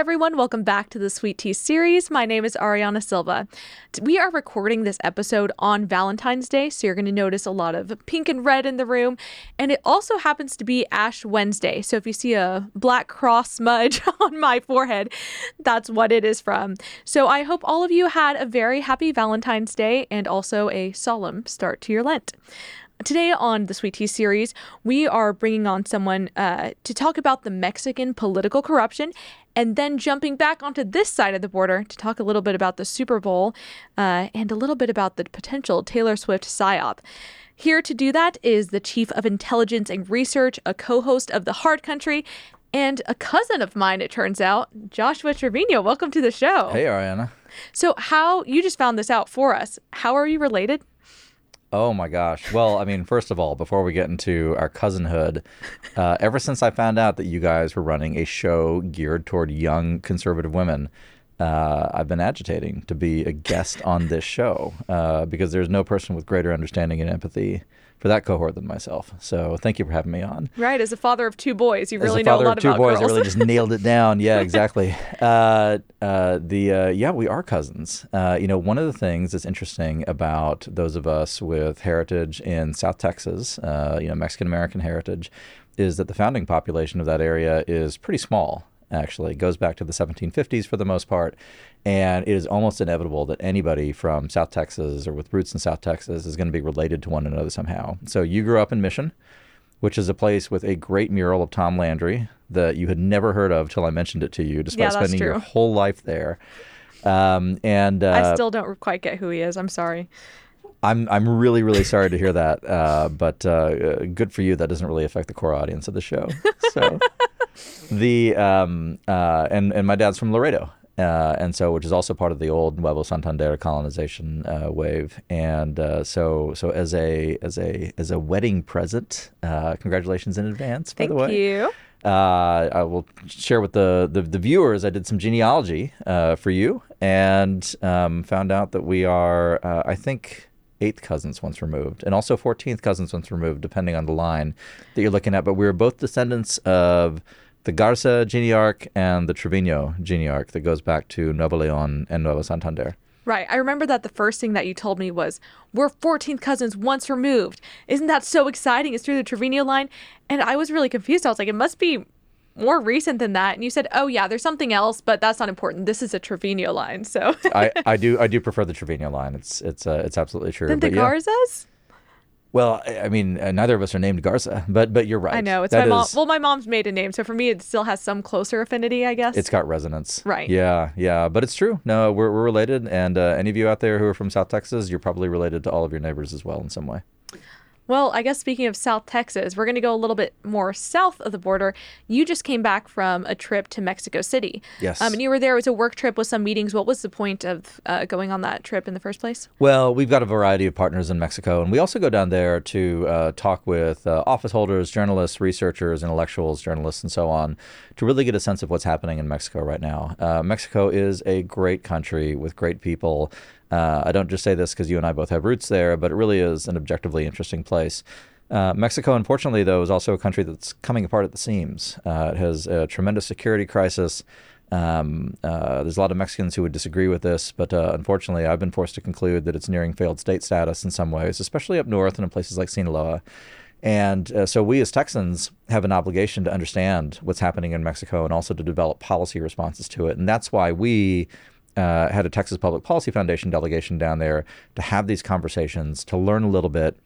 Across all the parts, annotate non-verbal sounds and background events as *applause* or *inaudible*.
everyone, welcome back to the Sweet Tea series. My name is Ariana Silva. We are recording this episode on Valentine's Day, so you're going to notice a lot of pink and red in the room. And it also happens to be Ash Wednesday. So if you see a black cross smudge *laughs* on my forehead, that's what it is from. So I hope all of you had a very happy Valentine's Day and also a solemn start to your Lent. Today on the Sweet Tea series, we are bringing on someone uh, to talk about the Mexican political corruption and then jumping back onto this side of the border to talk a little bit about the Super Bowl uh, and a little bit about the potential Taylor Swift psyop. Here to do that is the Chief of Intelligence and Research, a co host of The Hard Country, and a cousin of mine, it turns out, Joshua Trevino. Welcome to the show. Hey, Ariana. So, how you just found this out for us? How are you related? Oh my gosh. Well, I mean, first of all, before we get into our cousinhood, uh, ever since I found out that you guys were running a show geared toward young conservative women, uh, I've been agitating to be a guest on this show uh, because there's no person with greater understanding and empathy for that cohort than myself. So thank you for having me on. Right, as a father of two boys, you as really know a lot of two about boys, girls. I really just nailed it down. *laughs* Yeah, exactly. uh, uh, the uh, yeah, we are cousins. Uh, you know, one of the things that's interesting about those of us with heritage in South Texas, uh, you know, Mexican American heritage, is that the founding population of that area is pretty small. Actually, it goes back to the 1750s for the most part, and it is almost inevitable that anybody from South Texas or with roots in South Texas is going to be related to one another somehow. So you grew up in Mission which is a place with a great mural of Tom Landry that you had never heard of till I mentioned it to you, despite Yeah, spending your whole life there. Um, and uh, I still don't quite get who he is. I'm sorry. I'm I'm really really sorry to hear that, uh, but uh, good for you. That doesn't really affect the core audience of the show. So *laughs* the um, uh, and and my dad's from Laredo. Uh, and so, which is also part of the old Nuevo Santander colonization uh, wave, and uh, so, so as a as a as a wedding present, uh, congratulations in advance. By Thank the way, you. uh, I will share with the, the, the viewers. I did some genealogy uh, for you and um, found out that we are, uh, I think, eighth cousins once removed, and also 14th cousins once removed, depending on the line that you're looking at. But we are both descendants of the Garza genearch and the Trevino genearch that goes back to Nuevo Leon and Nuevo Santander. Right. I remember that the first thing that you told me was, we're 14th cousins once removed. Isn't that so exciting? It's through the Trevino line. And I was really confused. I was like, it must be more recent than that. And you said, oh, yeah, there's something else, but that's not important. This is a Trevino line. So I, *laughs* I do I do prefer the Trevino line. It's it's uh, it's absolutely true. then the yeah. Garzas? Well, I mean, uh, neither of us are named Garza, *laughs* but but you're right. I know. It's That my mom. is- Well, my mom's maiden name. So for me, it still has some closer affinity, I guess. It's got resonance. Right. Yeah, yeah. But it's true. No, we're, we're related. And uh, any of you out there who are from South Texas, you're probably related to all of your neighbors as well in some way. Well, I guess speaking of South Texas, we're going to go a little bit more south of the border. You just came back from a trip to Mexico City. Yes. Um, and you were there. It was a work trip with some meetings. What was the point of uh, going on that trip in the first place? Well, we've got a variety of partners in Mexico, and we also go down there to uh, talk with uh, office holders, journalists, researchers, intellectuals, journalists, and so on, to really get a sense of what's happening in Mexico right now. Uh, Mexico is a great country with great people. Uh, I don't just say this because you and I both have roots there, but it really is an objectively interesting place. Uh, Mexico, unfortunately, though, is also a country that's coming apart at the seams. Uh, it has a tremendous security crisis. Um, uh, there's a lot of Mexicans who would disagree with this, but uh, unfortunately, I've been forced to conclude that it's nearing failed state status in some ways, especially up north and in places like Sinaloa. And uh, so, we as Texans have an obligation to understand what's happening in Mexico and also to develop policy responses to it. And that's why we uh, had a Texas Public Policy Foundation delegation down there to have these conversations, to learn a little bit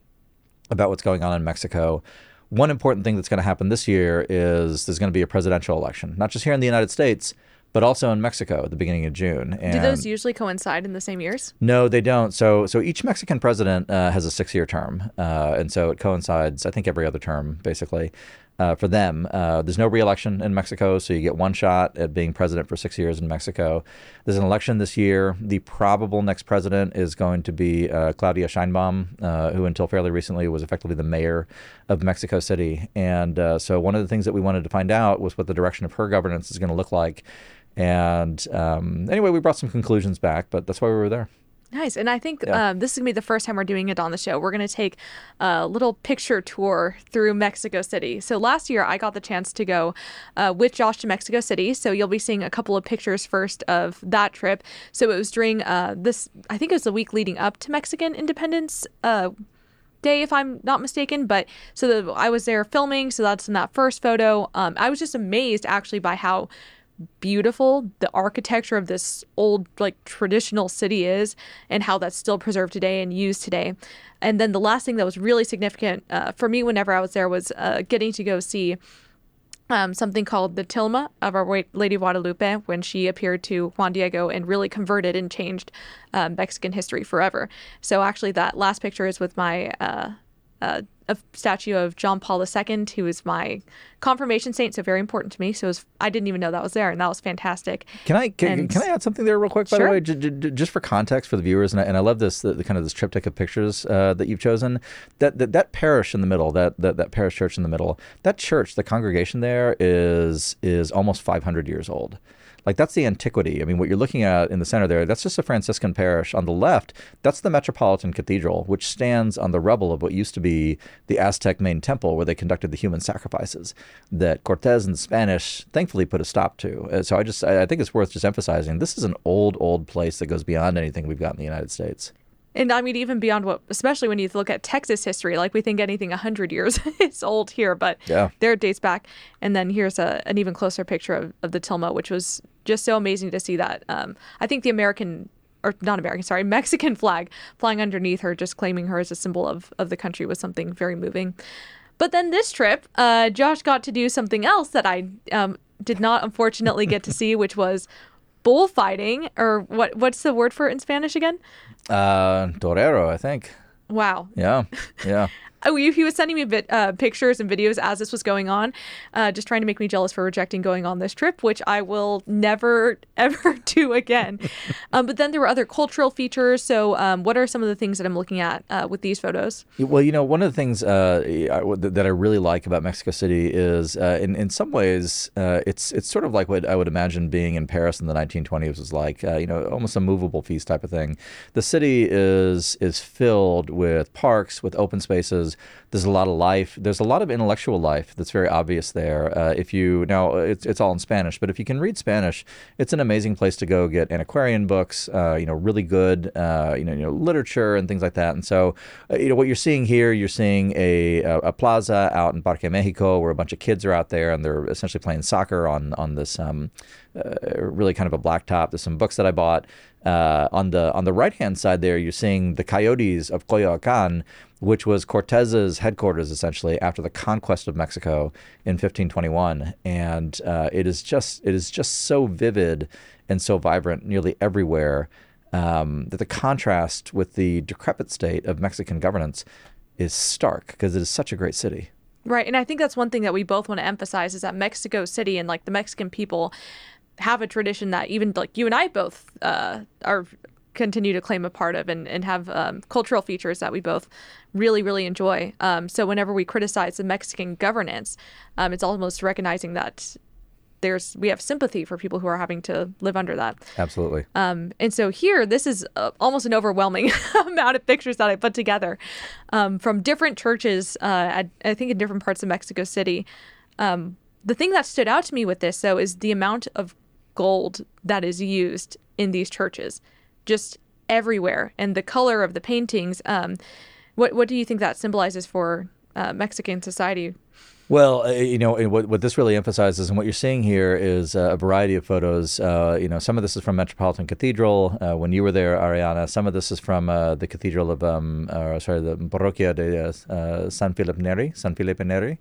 about what's going on in Mexico. One important thing that's going to happen this year is there's going to be a presidential election, not just here in the United States, but also in Mexico at the beginning of June. And Do those usually coincide in the same years? no, they don't. So, so each Mexican president uh, has a six-year term, uh, and so it coincides. I think every other term, basically, uh, for them. Uh, there's no re-election in Mexico, so you get one shot at being president for six years in Mexico. There's an election this year. The probable next president is going to be uh, Claudia Sheinbaum, uh, who until fairly recently was effectively the mayor of Mexico City. And uh, so, one of the things that we wanted to find out was what the direction of her governance is going to look like. And um, anyway, we brought some conclusions back, but that's why we were there. Nice. And I think Yeah. um, this is going to be the first time we're doing it on the show. We're going to take a little picture tour through Mexico City. So last year, I got the chance to go uh, with Josh to Mexico City. So you'll be seeing a couple of pictures first of that trip. So it was during uh, this, I think it was the week leading up to Mexican independence. Uh, day if i'm not mistaken but so the, i was there filming so that's in that first photo um, i was just amazed actually by how beautiful the architecture of this old like traditional city is and how that's still preserved today and used today and then the last thing that was really significant uh, for me whenever i was there was uh, getting to go see um, something called the Tilma of Our Lady Guadalupe when she appeared to Juan Diego and really converted and changed um, Mexican history forever. So actually, that last picture is with my uh, uh, a statue of John Paul II, who is my confirmation saint, so very important to me. So it was, I didn't even know that was there, and that was fantastic. Can I can, And- can I add something there real quick? By Sure. the way, j- j- just for context for the viewers, and I, and I love this the, the kind of this triptych of pictures uh, that you've chosen. That, that that parish in the middle, that, that that parish church in the middle, that church, the congregation there is is almost 500 years old. Like that's the antiquity. I mean, what you're looking at in the center there, that's just a Franciscan parish. On the left, that's the Metropolitan Cathedral, which stands on the rubble of what used to be the Aztec main temple where they conducted the human sacrifices that Cortez and the Spanish thankfully put a stop to. Uh, So I just I I think it's worth just emphasizing this is an old old place that goes beyond anything we've got in the United States. And I mean, even beyond what, especially when you look at Texas history, like we think anything 100 years *laughs* is old here, but Yeah. there it dates back. And then here's a, an even closer picture of, of the Tilma, which was just so amazing to see that. Um, I think the American, or not American, sorry, *laughs* Mexican flag flying underneath her, just claiming her as a symbol of, of the country was something very moving. But then this trip, uh, Josh got to do something else that I um, did not unfortunately get to *laughs* see, which was bullfighting, or what? What's the word for it in Spanish again? Uh, Torero, I think. Wow. Yeah, yeah. *laughs* Oh, he was sending me bit, uh, pictures and videos as this was going on, uh, just trying to make me jealous for rejecting going on this trip, which I will never *laughs* ever do again. um, but then there were other cultural features. So, um, what are some of the things that I'm looking at uh, with these photos? Well, you know, one of the things uh, that I really like about Mexico City is, uh, in in some ways, uh, it's it's sort of like what I would imagine being in Paris in the 1920s was like. You know, almost a movable feast type of thing. The city is is filled with parks, with open spaces. There's a lot of life. There's a lot of intellectual life that's very obvious there. Uh, if you now, it's it's all in Spanish, but if you can read Spanish, it's an amazing place to go get antiquarian books. Uh, you know, really good. Uh, you know, you know, literature and things like that. And so, uh, you know, what you're seeing here, you're seeing a, a, a plaza out in Parque Mexico where a bunch of kids are out there and they're essentially playing soccer on on this um, uh, really kind of a blacktop. There's some books that I bought. Uh, on the on the right hand side there, you're seeing the coyotes of Coyoacan, which was Cortez's headquarters essentially after the conquest of Mexico in 1521, and uh, it is just it is just so vivid and so vibrant nearly everywhere um, that the contrast with the decrepit state of Mexican governance is stark because it is such a great city. Right, and I think that's one thing that we both want to emphasize is that Mexico City and like the Mexican people have a tradition that even like you and I both uh, are continue to claim a part of and, and have um, cultural features that we both really really enjoy um, so whenever we criticize the mexican governance um, it's almost recognizing that there's we have sympathy for people who are having to live under that Absolutely. um, and so here, this is uh, almost an overwhelming *laughs* amount of pictures that I put together um, from different churches, uh, at, I think in different parts of Mexico City. Um, the thing that stood out to me with this, though, is the amount of gold that is used in these churches, just everywhere, and the color of the paintings. Um, what what do you think that symbolizes for uh, Mexican society? Well, uh, you know, what, what this really emphasizes and what you're seeing here is uh, a variety of photos. Uh, you know, some of this is from Metropolitan Cathedral uh, when you were there, Ariana. Some of this is from the Cathedral of, um, sorry, the Parroquia de San Felipe Neri, San Felipe Neri.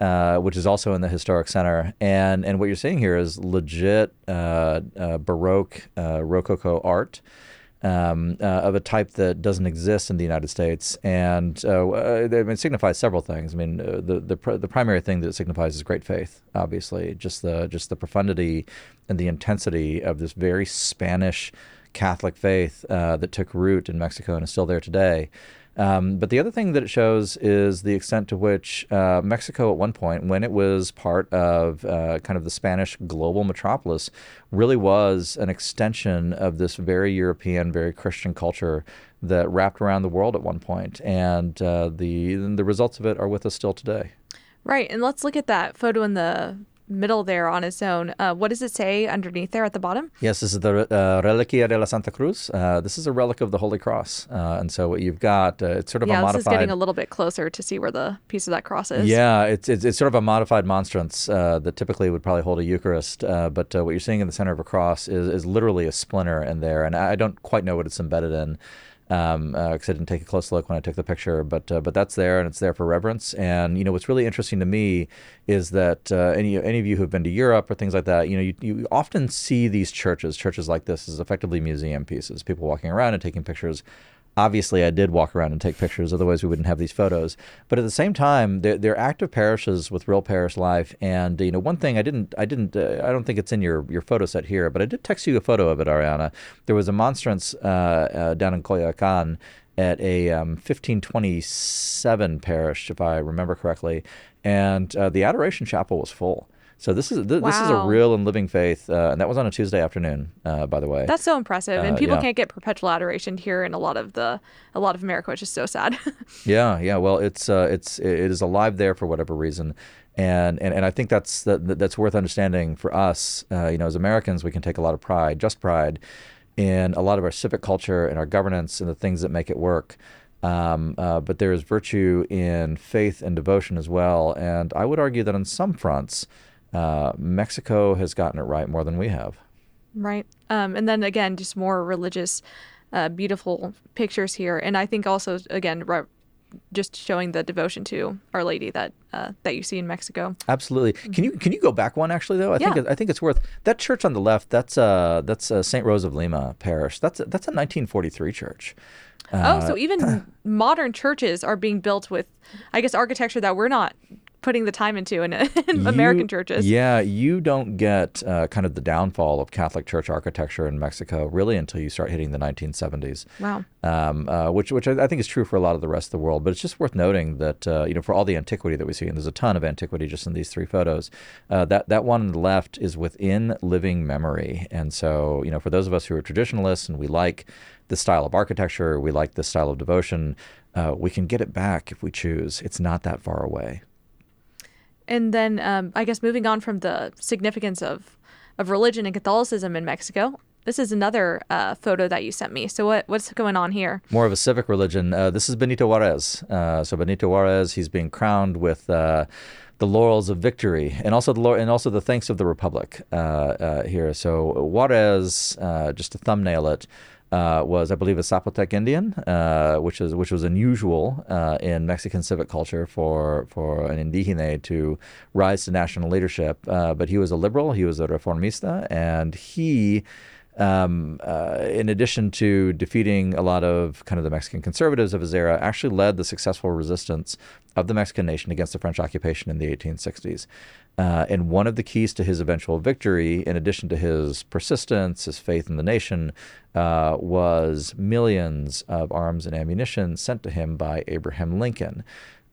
Uh, which is also in the historic center, and and what you're seeing here is legit uh, uh, Baroque uh, Rococo art, um, uh, of a type that doesn't exist in the United States, and uh, it signifies several things. I mean, the the pr- the primary thing that it signifies is great faith. Obviously, just the just the profundity and the intensity of this very Spanish Catholic faith that took root in Mexico and is still there today. Um, but the other thing that it shows is the extent to which uh, Mexico, at one point, when it was part of uh, kind of the Spanish global metropolis, really was an extension of this very European, very Christian culture that wrapped around the world at one point. And uh, the the results of it are with us still today. Right. And let's look at that photo in the middle there on its own. Uh, what does it say underneath there at the bottom? Yes, this is the uh, Reliquia de la Santa Cruz. Uh, this is a relic of the Holy Cross. Uh, and so what you've got, uh, it's sort of yeah, a modified. Yeah, this is getting a little bit closer to see where the piece of that cross is. Yeah, it's, it's, it's sort of a modified monstrance uh, that typically would probably hold a Eucharist. but what you're seeing in the center of a cross is, is literally a splinter in there. And I don't quite know what it's embedded in um, uh, I didn't take a close look when I took the picture. But uh, but that's there, and it's there for reverence. And you know what's really interesting to me is that uh, any any of you who've been to Europe or things like that, you know, you, you often see these churches, churches like this, as effectively museum pieces. People walking around and taking pictures obviously I did walk around and take pictures, otherwise we wouldn't have these photos. But at the same time, they're, they're active parishes with real parish life. And you know, one thing I didn't, I didn't, uh, I don't think it's in your your photo set here, but I did text you a photo of it, Ariana. There was a monstrance uh, uh, down in Coyoacan at a um, 1527 parish, if I remember correctly, and uh, the Adoration Chapel was full. So this is th- wow. this is a real and living faith, uh, and that was on a Tuesday afternoon, uh, by the way. That's so impressive, and uh, people yeah. can't get perpetual adoration here in a lot of the a lot of America, which is so sad. *laughs* yeah, yeah. Well, it's uh, it's it is alive there for whatever reason, and and, and I think that's that, that's worth understanding for us. Uh, you know, as Americans, we can take a lot of pride, just pride, in a lot of our civic culture and our governance and the things that make it work. Um, uh, but there is virtue in faith and devotion as well, and I would argue that on some fronts uh, Mexico has gotten it right more than we have. Right. Um, and then again, just more religious, uh, beautiful pictures here. And I think also, again, re- just showing the devotion to Our Lady that uh, that you see in Mexico. Absolutely. Can you can you go back one actually though? I yeah. think I think it's worth that church on the left. That's uh that's uh, Saint Rose of Lima Parish. That's a, that's a 1943 church. Uh, oh, so even *clears throat* modern churches are being built with, I guess, architecture that we're not putting the time into in, *laughs* in you, American churches. Yeah, you don't get uh, kind of the downfall of Catholic church architecture in Mexico really until you start hitting the 1970s. Wow. Um, uh, which which I think is true for a lot of the rest of the world. But it's just worth noting that uh, you know for all the antiquity that we see, and there's a ton of antiquity just in these three photos. Uh, that that one on the left is within living memory, and so you know for those of us who are traditionalists and we like the style of architecture, we like the style of devotion. Uh, we can get it back if we choose. It's not that far away. And then um, I guess moving on from the significance of of religion and Catholicism in Mexico, this is another uh, photo that you sent me. So what what's going on here? More of a civic religion. Uh, this is Benito Juarez. Uh, so Benito Juarez, he's being crowned with uh, the laurels of victory, and also the and also the thanks of the republic uh, uh, here. So Juarez, just to thumbnail it uh, was, I believe, a Zapotec Indian, uh, which is which was unusual uh, in Mexican civic culture for for an indigene to rise to national leadership. Uh, but he was a liberal, he was a reformista, and he. Um, uh, in addition to defeating a lot of kind of the Mexican conservatives of his era, actually led the successful resistance of the Mexican nation against the French occupation in the 1860s. Uh, and one of the keys to his eventual victory, in addition to his persistence, his faith in the nation, uh, was millions of arms and ammunition sent to him by Abraham Lincoln.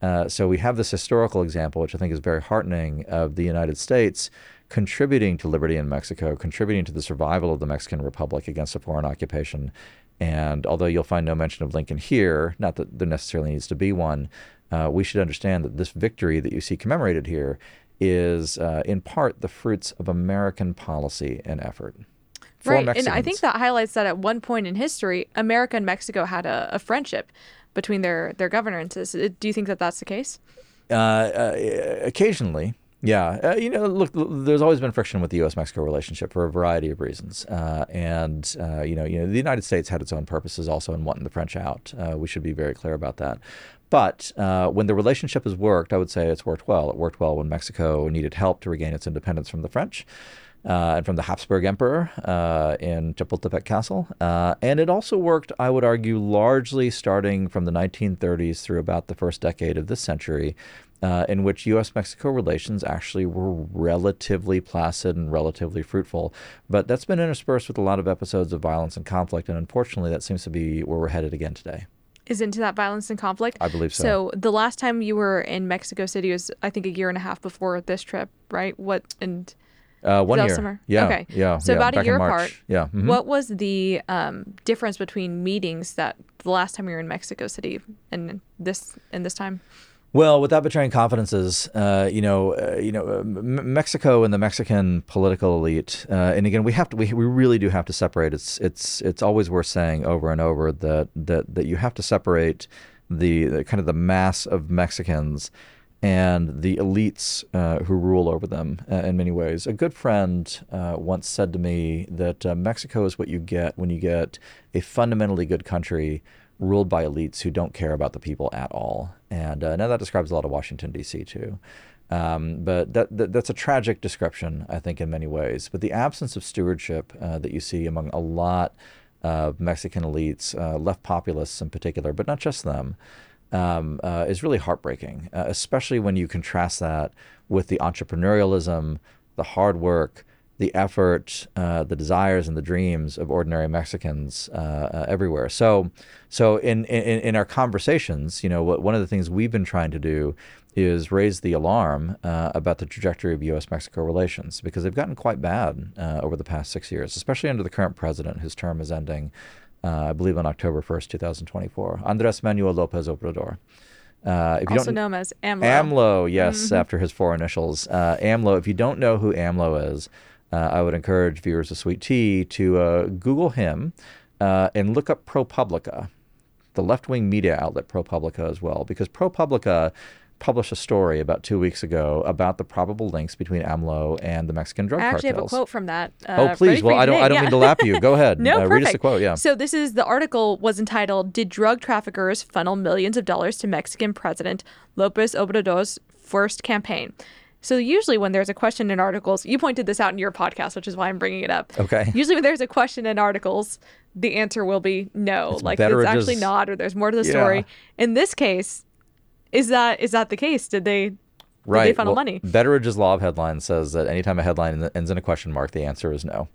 Uh, so we have this historical example, which I think is very heartening, of the United States contributing to liberty in Mexico, contributing to the survival of the Mexican Republic against a foreign occupation. And although you'll find no mention of Lincoln here, not that there necessarily needs to be one, uh, we should understand that this victory that you see commemorated here is uh, in part the fruits of American policy and effort. right, Mexicans. and I think that highlights that at one point in history, America and Mexico had a, a friendship between their their governances. Uh, do you think that that's the case? Uh, uh, occasionally, yeah. Uh, you know, look, there's always been friction with the U.S.-Mexico relationship for a variety of reasons, uh, and uh, you know, you know, the United States had its own purposes also in wanting the French out. we should be very clear about that. But uh, when the relationship has worked, I would say it's worked well. It worked well when Mexico needed help to regain its independence from the French. Uh, and from the Habsburg Emperor uh, in Chapultepec Castle. Uh, and it also worked, I would argue, largely starting from the 1930s through about the first decade of this century, uh, in which U.S. Mexico relations actually were relatively placid and relatively fruitful. But that's been interspersed with a lot of episodes of violence and conflict. And unfortunately, that seems to be where we're headed again today. Is into that violence and conflict. I believe so. So the last time you were in Mexico City was, I think, a year and a half before this trip, right? What and Uh, one year. summer? Yeah. Okay. Yeah. So yeah, about a back in year apart. Yeah. mhm. what was the um, difference between meetings that the last time you were in Mexico City and this and this time? Well, without betraying confidences, uh, you know, uh, you know, uh, Mexico and the Mexican political elite, uh, and again, we have to, we, we really do have to separate. It's, it's, it's always worth saying over and over that that that you have to separate the, the kind of the mass of Mexicans and the elites uh, who rule over them in many ways. A good friend once said to me that Mexico is what you get when you get a fundamentally good country ruled by elites who don't care about the people at all. And uh, now that describes a lot of Washington, D.C., too. Um, but that, that that's a tragic description, I think, in many ways. But the absence of stewardship uh, that you see among a lot of Mexican elites, uh, left populists in particular, but not just them, um, uh, is really heartbreaking, uh, especially when you contrast that with the entrepreneurialism, the hard work, the effort, uh, the desires, and the dreams of ordinary Mexicans uh, uh, everywhere. So, so in, in in our conversations, you know, what, one of the things we've been trying to do is raise the alarm uh, about the trajectory of U.S.-Mexico relations because they've gotten quite bad uh, over the past six years, especially under the current president, whose term is ending uh, I believe on October 1st, 2024. Andres Manuel Lopez Obrador. Uh, if you Also don't, known as AMLO. AMLO, yes, after his four initials. Uh, AMLO, if you don't know who AMLO is, I would encourage viewers of Sweet Tea to uh, Google him uh, and look up ProPublica, the left wing media outlet ProPublica as well, because ProPublica published a story about two weeks ago about the probable links between AMLO and the Mexican drug I actually have a quote from that. Uh, Oh, please. Well, I don't. I don't Yeah. mean to lap you. Go ahead. *laughs* No, uh, perfect. read us the quote. Yeah. So this is the article was entitled "Did Drug Traffickers Funnel Millions of Dollars to Mexican President Lopez Obrador's First Campaign?" So usually when there's a question in articles, you pointed this out in your podcast, which is why I'm bringing it up. Okay. Usually when there's a question in articles, the answer will be no, like it's actually just- not, or there's more to the Yeah. story. In this case, is that is that the case? Did they? right. they funnel well, money? Betteridge's law of headlines says that anytime a headline ends in a question mark, the answer is no.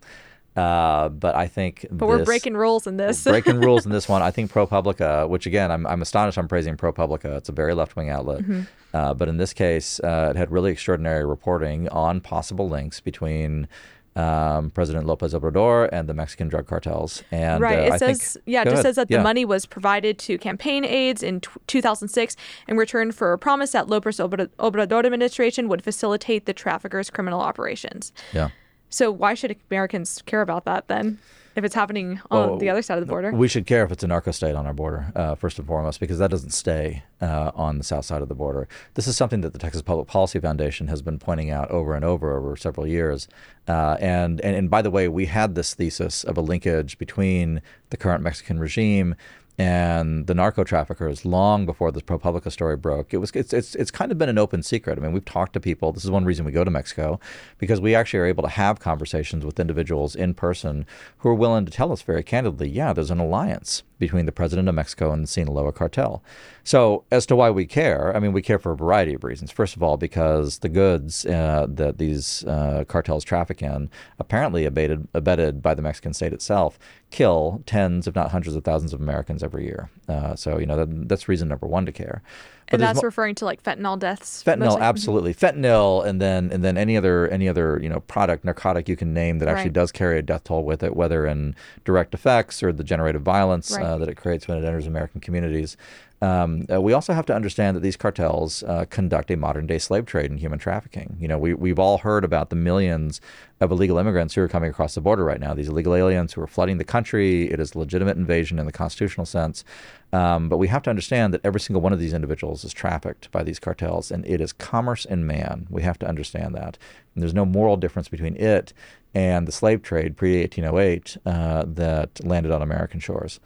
Uh, but I think But we're breaking rules in this. breaking rules in this *laughs* one. I think ProPublica, which again, I'm, I'm astonished I'm praising ProPublica. It's a very left wing outlet. Mm-hmm. Uh, but in this case, uh, it had really extraordinary reporting on possible links between um, President Lopez Obrador and the Mexican drug cartels. And Right. uh, it I think- says, yeah, it just ahead. says that Yeah. the money was provided to campaign aides in t- 2006 in return for a promise that Lopez Obrador administration would facilitate the traffickers' criminal operations. Yeah. So why should Americans care about that then, if it's happening on Well, the other side of the border? We should care if it's a narco state on our border, uh, first and foremost, because that doesn't stay uh, on the south side of the border. This is something that the Texas Public Policy Foundation has been pointing out over and over over several years. Uh, and, and and by the way, we had this thesis of a linkage between the current Mexican regime and the narco traffickers long before this ProPublica story broke. It was it's, it's it's kind of been an open secret. I mean, we've talked to people. This is one reason we go to Mexico because we actually are able to have conversations with individuals in person who are willing to tell us very candidly, yeah, there's an alliance between the president of Mexico and the Sinaloa cartel. So, as to why we care, I mean, we care for a variety of reasons. First of all, because the goods uh, that these uh, cartels traffic in, apparently abated, abetted by the Mexican state itself, kill tens, if not hundreds of thousands of Americans every year. Uh, so, you know, that, that's reason number one to care. But and that's mo- referring to like fentanyl deaths. Fentanyl, mostly? absolutely. Fentanyl, and then and then any other any other you know product narcotic you can name that actually Right. does carry a death toll with it, whether in direct effects or the generated violence uh, that it creates when it enters American communities. Um, uh, we also have to understand that these cartels uh, conduct a modern day slave trade and human trafficking. You know, we we've all heard about the millions of illegal immigrants who are coming across the border right now. These illegal aliens who are flooding the country. It is legitimate invasion in the constitutional sense. Um, but we have to understand that every single one of these individuals is trafficked by these cartels, and it is commerce in man. We have to understand that. And there's no moral difference between it and the slave trade pre 1808 uh, that landed on American shores.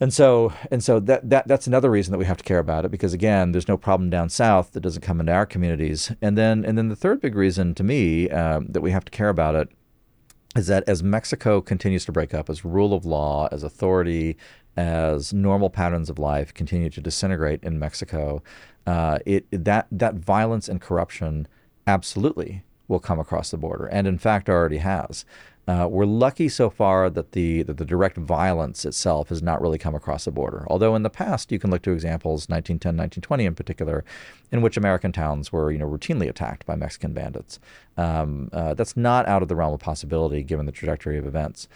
And so, and so that, that that's another reason that we have to care about it because again, there's no problem down south that doesn't come into our communities. And then, and then the third big reason to me um, that we have to care about it is that as Mexico continues to break up, as rule of law, as authority, as normal patterns of life continue to disintegrate in Mexico, uh, it that that violence and corruption absolutely will come across the border, and in fact already has. Uh, we're lucky so far that the that the direct violence itself has not really come across the border. Although in the past you can look to examples, 1910, 1920 in particular, in which American towns were you know routinely attacked by Mexican bandits. Um, uh, that's not out of the realm of possibility given the trajectory of events.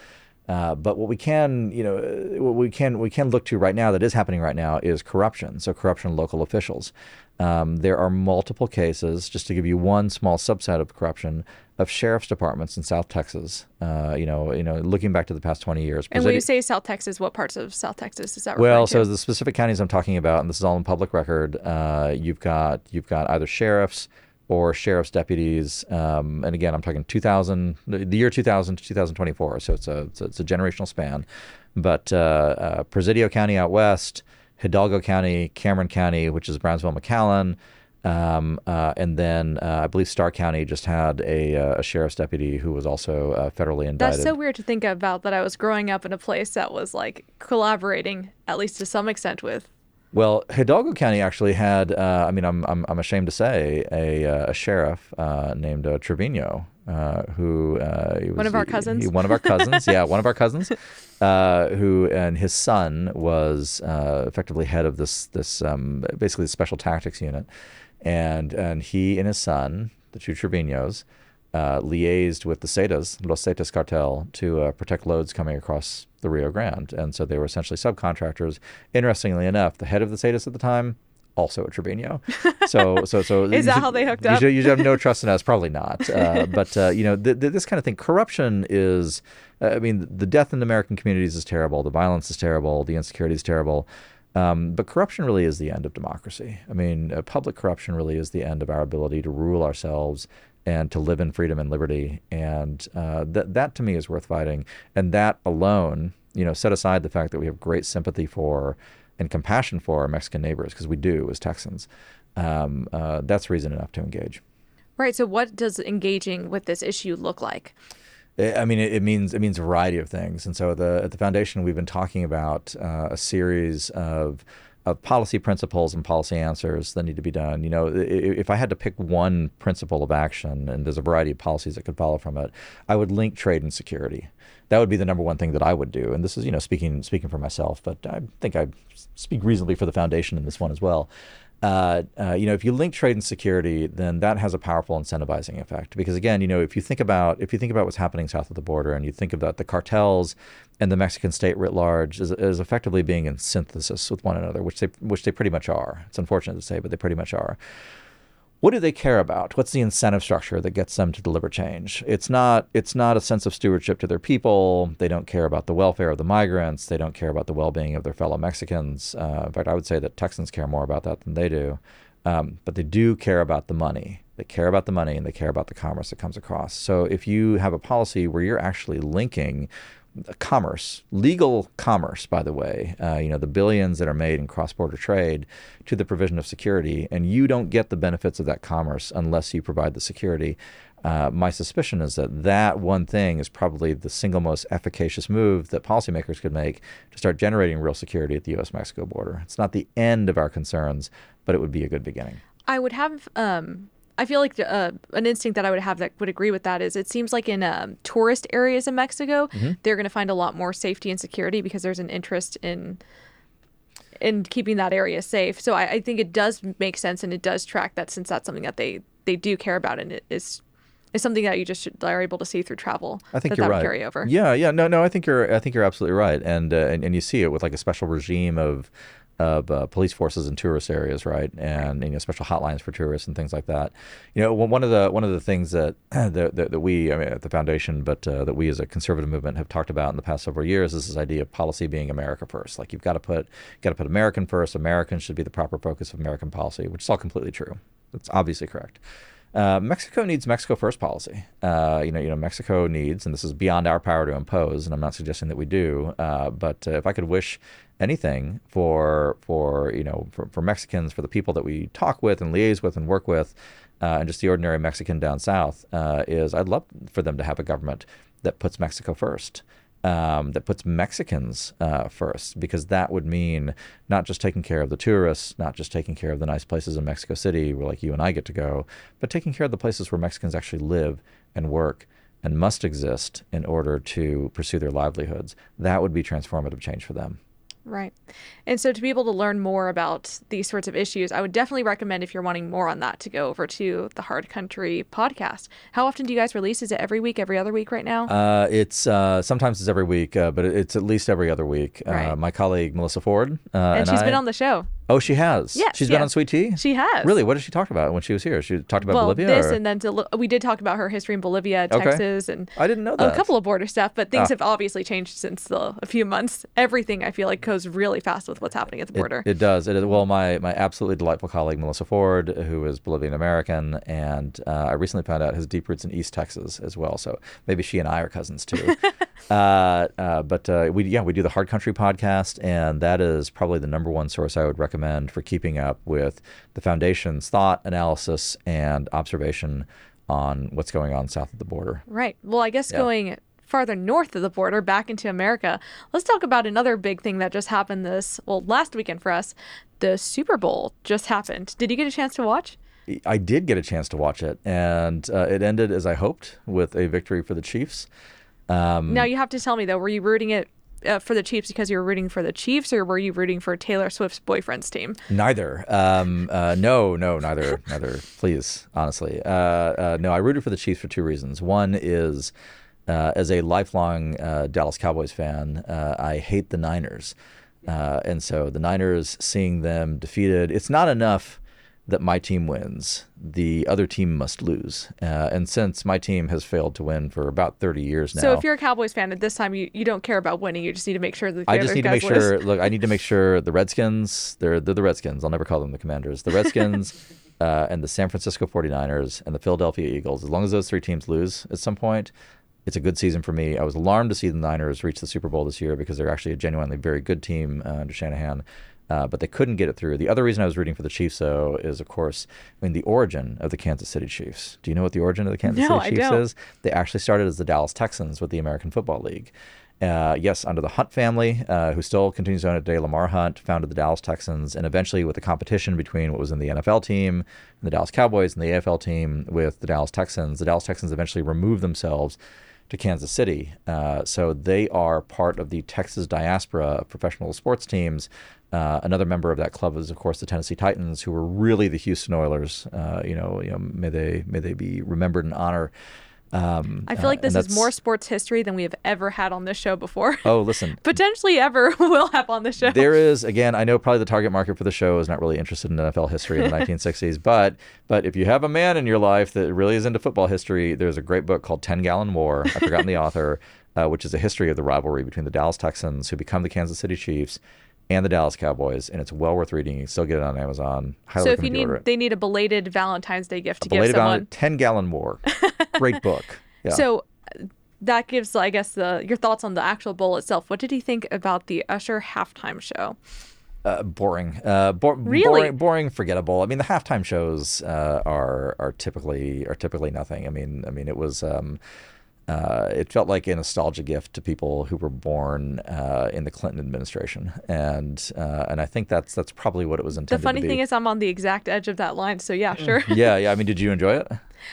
Uh, but what we can, you know, what we can we can look to right now that is happening right now is corruption. So corruption of local officials. Um, there are multiple cases, just to give you one small subset of corruption, of sheriff's departments in South Texas. Uh, you know, you know, looking back to the past 20 years. And when you say South Texas, what parts of South Texas is that? Well, so to? the specific counties I'm talking about, and this is all in public record. Uh, you've got you've got either sheriffs or sheriff's deputies, um, and again, I'm talking 2000, the year 2000 to 2024. So it's a it's a, it's a generational span. But uh, uh, Presidio County out west. Hidalgo County, Cameron County, which is Brownsville, McAllen, um, uh, and then uh, I believe Starr County just had a, uh, a sheriff's deputy who was also uh, federally indicted. That's so weird to think about that I was growing up in a place that was like collaborating, at least to some extent, with. Well, Hidalgo County actually had, uh, I mean, I'm, I'm, I'm ashamed to say, a, uh, a sheriff named Trevino uh, who uh, was, one of our cousins. He, one of our cousins, yeah, one of our cousins, *laughs* uh, who and his son was effectively head of this this um, basically the special tactics unit, and and he and his son, the two Trevinos, uh, liaised with the Zetas, Los Zetas cartel, to uh, protect loads coming across the Rio Grande. And so they were essentially subcontractors. Interestingly enough, the head of the Zetas at the time, also a Trevino. *laughs* So, so, so is that should, how they hooked up? You should, you should, have no trust in us. Probably not. Uh, *laughs* but uh, you know, th- th- this kind of thing. Corruption is. Uh, I mean, the death in American communities is terrible. The violence is terrible. The insecurity is terrible. Um, but corruption really is the end of democracy. I mean, uh, public corruption really is the end of our ability to rule ourselves and to live in freedom and liberty. And uh, that that to me is worth fighting. And that alone, you know, set aside the fact that we have great sympathy for and compassion for our Mexican neighbors, because we do as Texans, um, uh, that's reason enough to engage. Right. So, what does engaging with this issue look like? I mean, it, means it means a variety of things. And so, the, at the foundation, we've been talking about uh, a series of of policy principles and policy answers that need to be done. You know, if I had to pick one principle of action, and there's a variety of policies that could follow from it, I would link trade and security. That would be the number one thing that I would do. And this is, you know, speaking speaking for myself, but I think I speak reasonably for the foundation in this one as well. Uh, uh, you know, if you link trade and security, then that has a powerful incentivizing effect. Because again, you know, if you think about if you think about what's happening south of the border, and you think about the cartels and the Mexican state writ large, is, is effectively being in synthesis with one another, which they which they pretty much are. It's unfortunate to say, but they pretty much are what do they care about? What's the incentive structure that gets them to deliver change? It's not it's not a sense of stewardship to their people. They don't care about the welfare of the migrants. They don't care about the well-being of their fellow Mexicans. Uh, in fact, I would say that Texans care more about that than they do. Um, but they do care about the money. They care about the money and they care about the commerce that comes across. So if you have a policy where you're actually linking commerce, legal commerce, by the way, uh, you know, the billions that are made in cross border trade to the provision of security, and you don't get the benefits of that commerce unless you provide the security. Uh, my suspicion is that that one thing is probably the single most efficacious move that policymakers could make to start generating real security at the U.S. Mexico border. It's not the end of our concerns, but it would be a good beginning. I would have um, I feel like uh, an instinct that I would have that would agree with that is it seems like in um, tourist areas in Mexico, mm-hmm. they're going to find a lot more safety and security because there's an interest in in keeping that area safe. So I, I think it does make sense and it does track that since that's something that they they do care about and it is is something that you just are able to see through travel. I think that you're that right. Carry over. Yeah, yeah, no, no. I think you're. I think you're absolutely right, and uh, and and you see it with like a special regime of of uh, police forces in tourist areas, right, and you know, special hotlines for tourists and things like that. You know, one of the one of the things *clears throat* that that, that, we I mean, at the foundation, but uh, that we as a conservative movement have talked about in the past several years is this idea of policy being America first. Like you've got to put got to put American first. Americans should be the proper focus of American policy, which is all completely true. That's obviously correct. Uh, Mexico needs Mexico first policy. Uh, you know, you know, Mexico needs, and this is beyond our power to impose, and I'm not suggesting that we do. Uh, but uh, if I could wish anything for for you know for, for Mexicans, for the people that we talk with and liaise with and work with, uh, and just the ordinary Mexican down south, is I'd love for them to have a government that puts Mexico first um, that puts Mexicans uh, first, because that would mean not just taking care of the tourists, not just taking care of the nice places in Mexico City where like you and I get to go, but taking care of the places where Mexicans actually live and work and must exist in order to pursue their livelihoods. That would be transformative change for them. Right. And so to be able to learn more about these sorts of issues, I would definitely recommend if you're wanting more on that to go over to the Hard Country podcast. How often do you guys release? Is it every week, every other week right now? Uh, it's uh, sometimes it's every week, uh, but it's at least every other week. Right. Uh, my colleague Melissa Ford uh, and, and she's I, been on the show. Oh, she has. Yeah, she's been on Sweet Tea. She has. Really? What did she talk about when she was here? She talked about well, Bolivia. this or- and then to, we did talk about her history in Bolivia, Okay. Texas, and I didn't know that. a couple of border stuff. But things Ah. have obviously changed since the, a few months. Everything I feel like goes really fast with what's happening at the It- border. It, does. It is, well, my, my absolutely delightful colleague Melissa Ford, who is Bolivian American, and uh, I recently found out has deep roots in East Texas as well. So maybe she and I are cousins too. *laughs* uh, uh, but uh, we yeah we do the Hard Country podcast, and that is probably the number one source I would recommend for keeping up with the foundation's thought, analysis, and observation on what's going on south of the border. Right. Well, I guess Yeah. going farther north of the border, back into America, let's talk about another big thing that just happened this, well, last weekend for us. The Super Bowl just happened. Did you get a chance to watch? I did get a chance to watch it, and uh, it ended as I hoped with a victory for the Chiefs. Um, Now, you have to tell me, though, were you rooting it uh, for the Chiefs because you were rooting for the Chiefs, or were you rooting for Taylor Swift's boyfriend's team? Neither. Um, uh, no, no, neither, *laughs* neither. Please, honestly. Uh, uh, no, I rooted for the Chiefs for two reasons. One is, uh, as a lifelong uh, Dallas Cowboys fan, uh, I hate the Niners, uh, and so the Niners, seeing them defeated, it's not enough that my team wins. The other team must lose. Uh, and since my team has failed to win for about 30 years now, So if you're a Cowboys fan at this time, you, you don't care about winning. You just need to make sure that the I just need to make lose. sure. Look, I need to make sure the Redskins. They're they're the Redskins. I'll never call them the Commanders. The Redskins *laughs* uh, and the San Francisco 49ers and the Philadelphia Eagles. As long as those three teams lose at some point, it's a good season for me. I was alarmed to see the Niners reach the Super Bowl this year because they're actually a genuinely very good team uh, under Shanahan. Uh, but they couldn't get it through. The other reason I was rooting for the Chiefs, though, is of course, I mean, the origin of the Kansas City Chiefs. Do you know what the origin of the Kansas No, City Chiefs is? They actually started as the Dallas Texans with the American Football League. Uh, yes, under the Hunt family, uh, who still continues to own it today, Lamar Hunt founded the Dallas Texans, and eventually, with the competition between what was in the NFL team and the Dallas Cowboys and the AFL team with the Dallas Texans, the Dallas Texans eventually removed themselves to Kansas City. Uh, so they are part of the Texas diaspora of professional sports teams. Uh, another member of that club is, of course, the Tennessee Titans, who were really the Houston Oilers. Uh, you know, you know, may they may they be remembered in honor. Um, I feel uh, like this and is more sports history than we have ever had on this show before. *laughs* Oh, listen, *laughs* Potentially ever *laughs* will have on the show. there is again i know probably the target market for the show is not really interested in nfl history in the 1960s but but if you have a man in your life that really is into football history there's a great book called 10 gallon war i've forgotten the author uh, which is a history of the rivalry between the dallas texans who become the kansas city chiefs and the dallas cowboys and it's well worth reading you can still get it on amazon highly so if you need, they need a belated Valentine's Day gift to give someone. 10 gallon war *laughs* great book yeah. So uh, that gives, I guess, the your thoughts on the actual bowl itself. What did you think about the Usher halftime show? uh, boring. Uh, bo- Really? boring, boring, forgettable. I mean, the halftime shows uh, are are typically are typically nothing. I mean, I mean, it was. Um, uh, it felt like a nostalgia gift to people who were born uh, in the Clinton administration, and uh, and I think that's that's probably what it was The intended funny to be. thing is, I'm on the exact edge of that line. So yeah, sure. *laughs* yeah, yeah. I mean, did you enjoy it?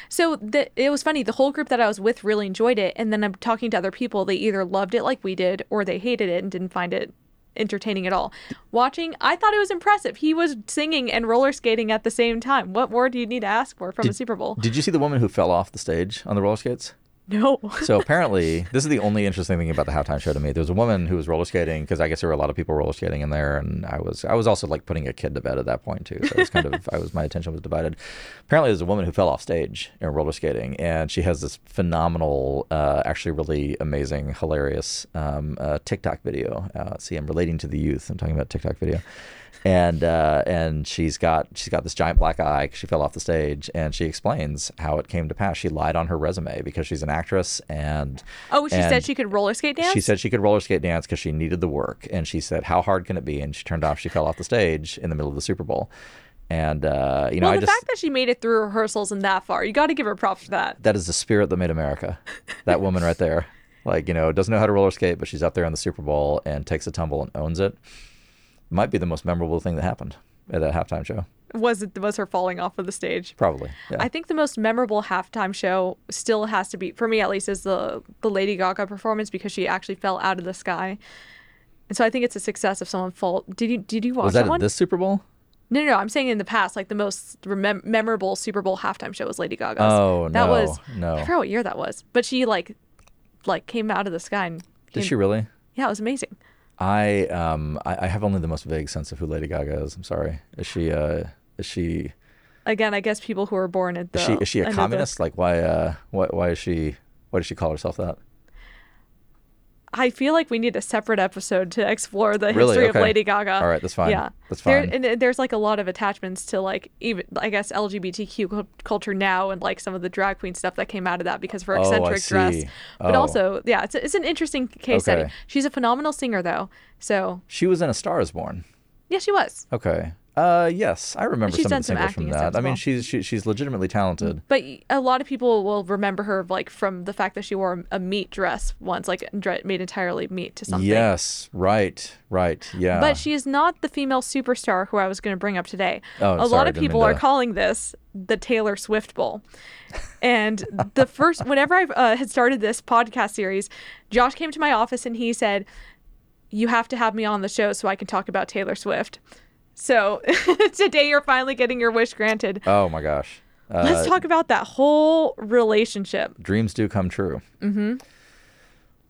So the, it was funny. The whole group that I was with really enjoyed it, and then I'm talking to other people. They either loved it like we did, or they hated it and didn't find it entertaining at all. Watching, I thought it was impressive. He was singing and roller skating at the same time. What more do you need to ask for from a Super Bowl? Did you see the woman who fell off the stage on the roller skates? No. So apparently, this is the only interesting thing about the halftime show to me. There was a woman who was roller skating because I guess there were a lot of people roller skating in there, and I was I was also like putting a kid to bed at that point too. So it was kind of I was my attention was divided. Apparently, there's a woman who fell off stage in roller skating, and she has this phenomenal, uh, actually really amazing, hilarious um, uh, TikTok video. Uh, see, I'm relating to the youth. I'm talking about TikTok video and uh, and she's got she's got this giant black eye. she fell off the stage, and she explains how it came to pass. She lied on her resume because she's an actress, and Oh, she said she could roller skate dance. She said she could roller skate dance because she needed the work, and she said, "How hard can it be?" And she turned off. She fell off the stage in the middle of the Super Bowl, and uh, you know, well, the just fact that she made it through rehearsals and that far, you got to give her props for that. that is the spirit that made America. That woman right there. Like you know, doesn't know how to roller skate, but she's up there on the Super Bowl and takes a tumble and owns it. Might be the most memorable thing that happened at that halftime show. Was it was her falling off of the stage? Probably. Yeah. I think the most memorable halftime show still has to be for me at least is the the Lady Gaga performance because she actually fell out of the sky. And so I think it's a success if someone fall. Did you did you watch was that that one? this Super Bowl? No, no, no. I'm saying in the past, like the most remem- memorable Super Bowl halftime show was Lady Gaga's. Oh that no, was no. I forgot what year that was, but she like like came out of the sky and Did she really? Yeah, it was amazing. I um I, I have only the most vague sense of who Lady Gaga is. I'm sorry. Is she uh is she Again, I guess people who are born at the is she is she a communist? Like why uh why why is she why does she call herself that? I feel like we need a separate episode to explore the Really? history of Lady Gaga. All right, that's fine. Yeah, That's There, fine. and uh, there's like a lot of attachments to like even I guess LGBTQ culture now and like some of the drag queen stuff that came out of that because of her Oh, I eccentric dress. see. But Oh. also, yeah, it's, it's an interesting case study. She's a phenomenal singer though. So She was in A Star Is Born. yeah, she was. Okay. Uh yes, I remember She's some done of the some singles acting from and stuff that. I mean, well. she's she, she's legitimately talented. But a lot of people will remember her like from the fact that she wore a meat dress once, like dre- made entirely meat to something. Yes, right, right, yeah. But she is not the female superstar who I was going to bring up today. Oh, a lot sorry, of didn't people are to- calling this the Taylor Swift Bowl. *laughs* And the first, whenever I uh, had started this podcast series, Josh came to my office and he said, You have to have me on the show so I can talk about Taylor Swift. So *laughs* today you're finally getting your wish granted. oh my gosh. Uh, Let's talk about that whole relationship. dreams do come true. Mm-hmm.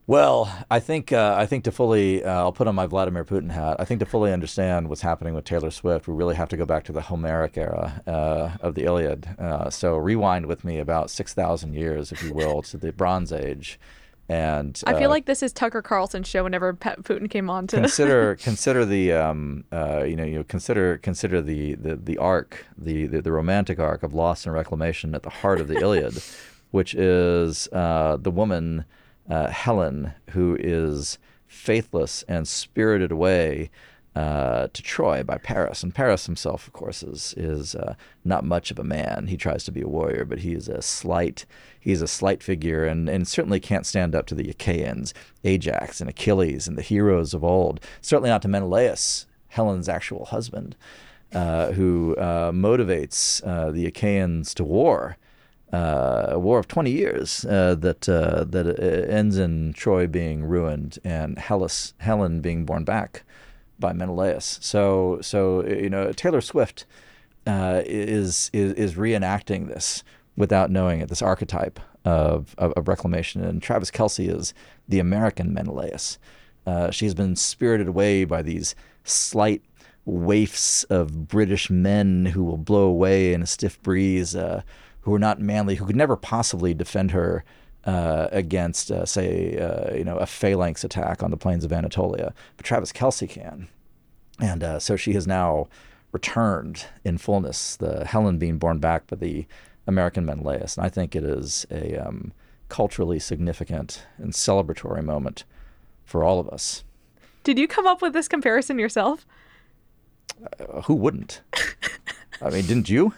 Well, I think uh, I think to fully, uh, I'll put on my Vladimir Putin hat. I think to fully understand what's happening with Taylor Swift, we really have to go back to the Homeric era uh, of the Iliad. Uh, so rewind with me about six thousand years, if you will, to the Bronze Age, and I feel uh, like this is Tucker Carlson's show whenever Pe- Putin came on to. consider *laughs* consider the um, uh, you know you know, consider consider the the the arc the, the the romantic arc of loss and reclamation at the heart of the *laughs* Iliad, which is uh, the woman uh, Helen who is faithless and spirited away. Uh, to Troy by Paris, and Paris himself, of course, is is uh, not much of a man. He tries to be a warrior, but he is a slight he's a slight figure, and, and certainly can't stand up to the Achaeans, Ajax and Achilles, and the heroes of old. Certainly not to Menelaus, Helen's actual husband, uh, who uh, motivates uh, the Achaeans to war. Uh, a war of 20 years that that ends in Troy being ruined and Hellas, Helen being borne back by Menelaus. So so you know Taylor Swift uh, is, is is reenacting this without knowing it. This archetype of, of, of reclamation, and Travis Kelce is the American Menelaus. Uh, she's been spirited away by these slight waifs of British men who will blow away in a stiff breeze, uh, who are not manly, who could never possibly defend her uh, against, uh, say, uh, you know, a phalanx attack on the plains of Anatolia. But Travis Kelce can, and uh, so she has now returned in fullness. The Helen being borne back by the American Menelaus, and I think it is a um, culturally significant and celebratory moment for all of us. Did you come up with this comparison yourself? Uh, who wouldn't? *laughs* I mean, didn't you?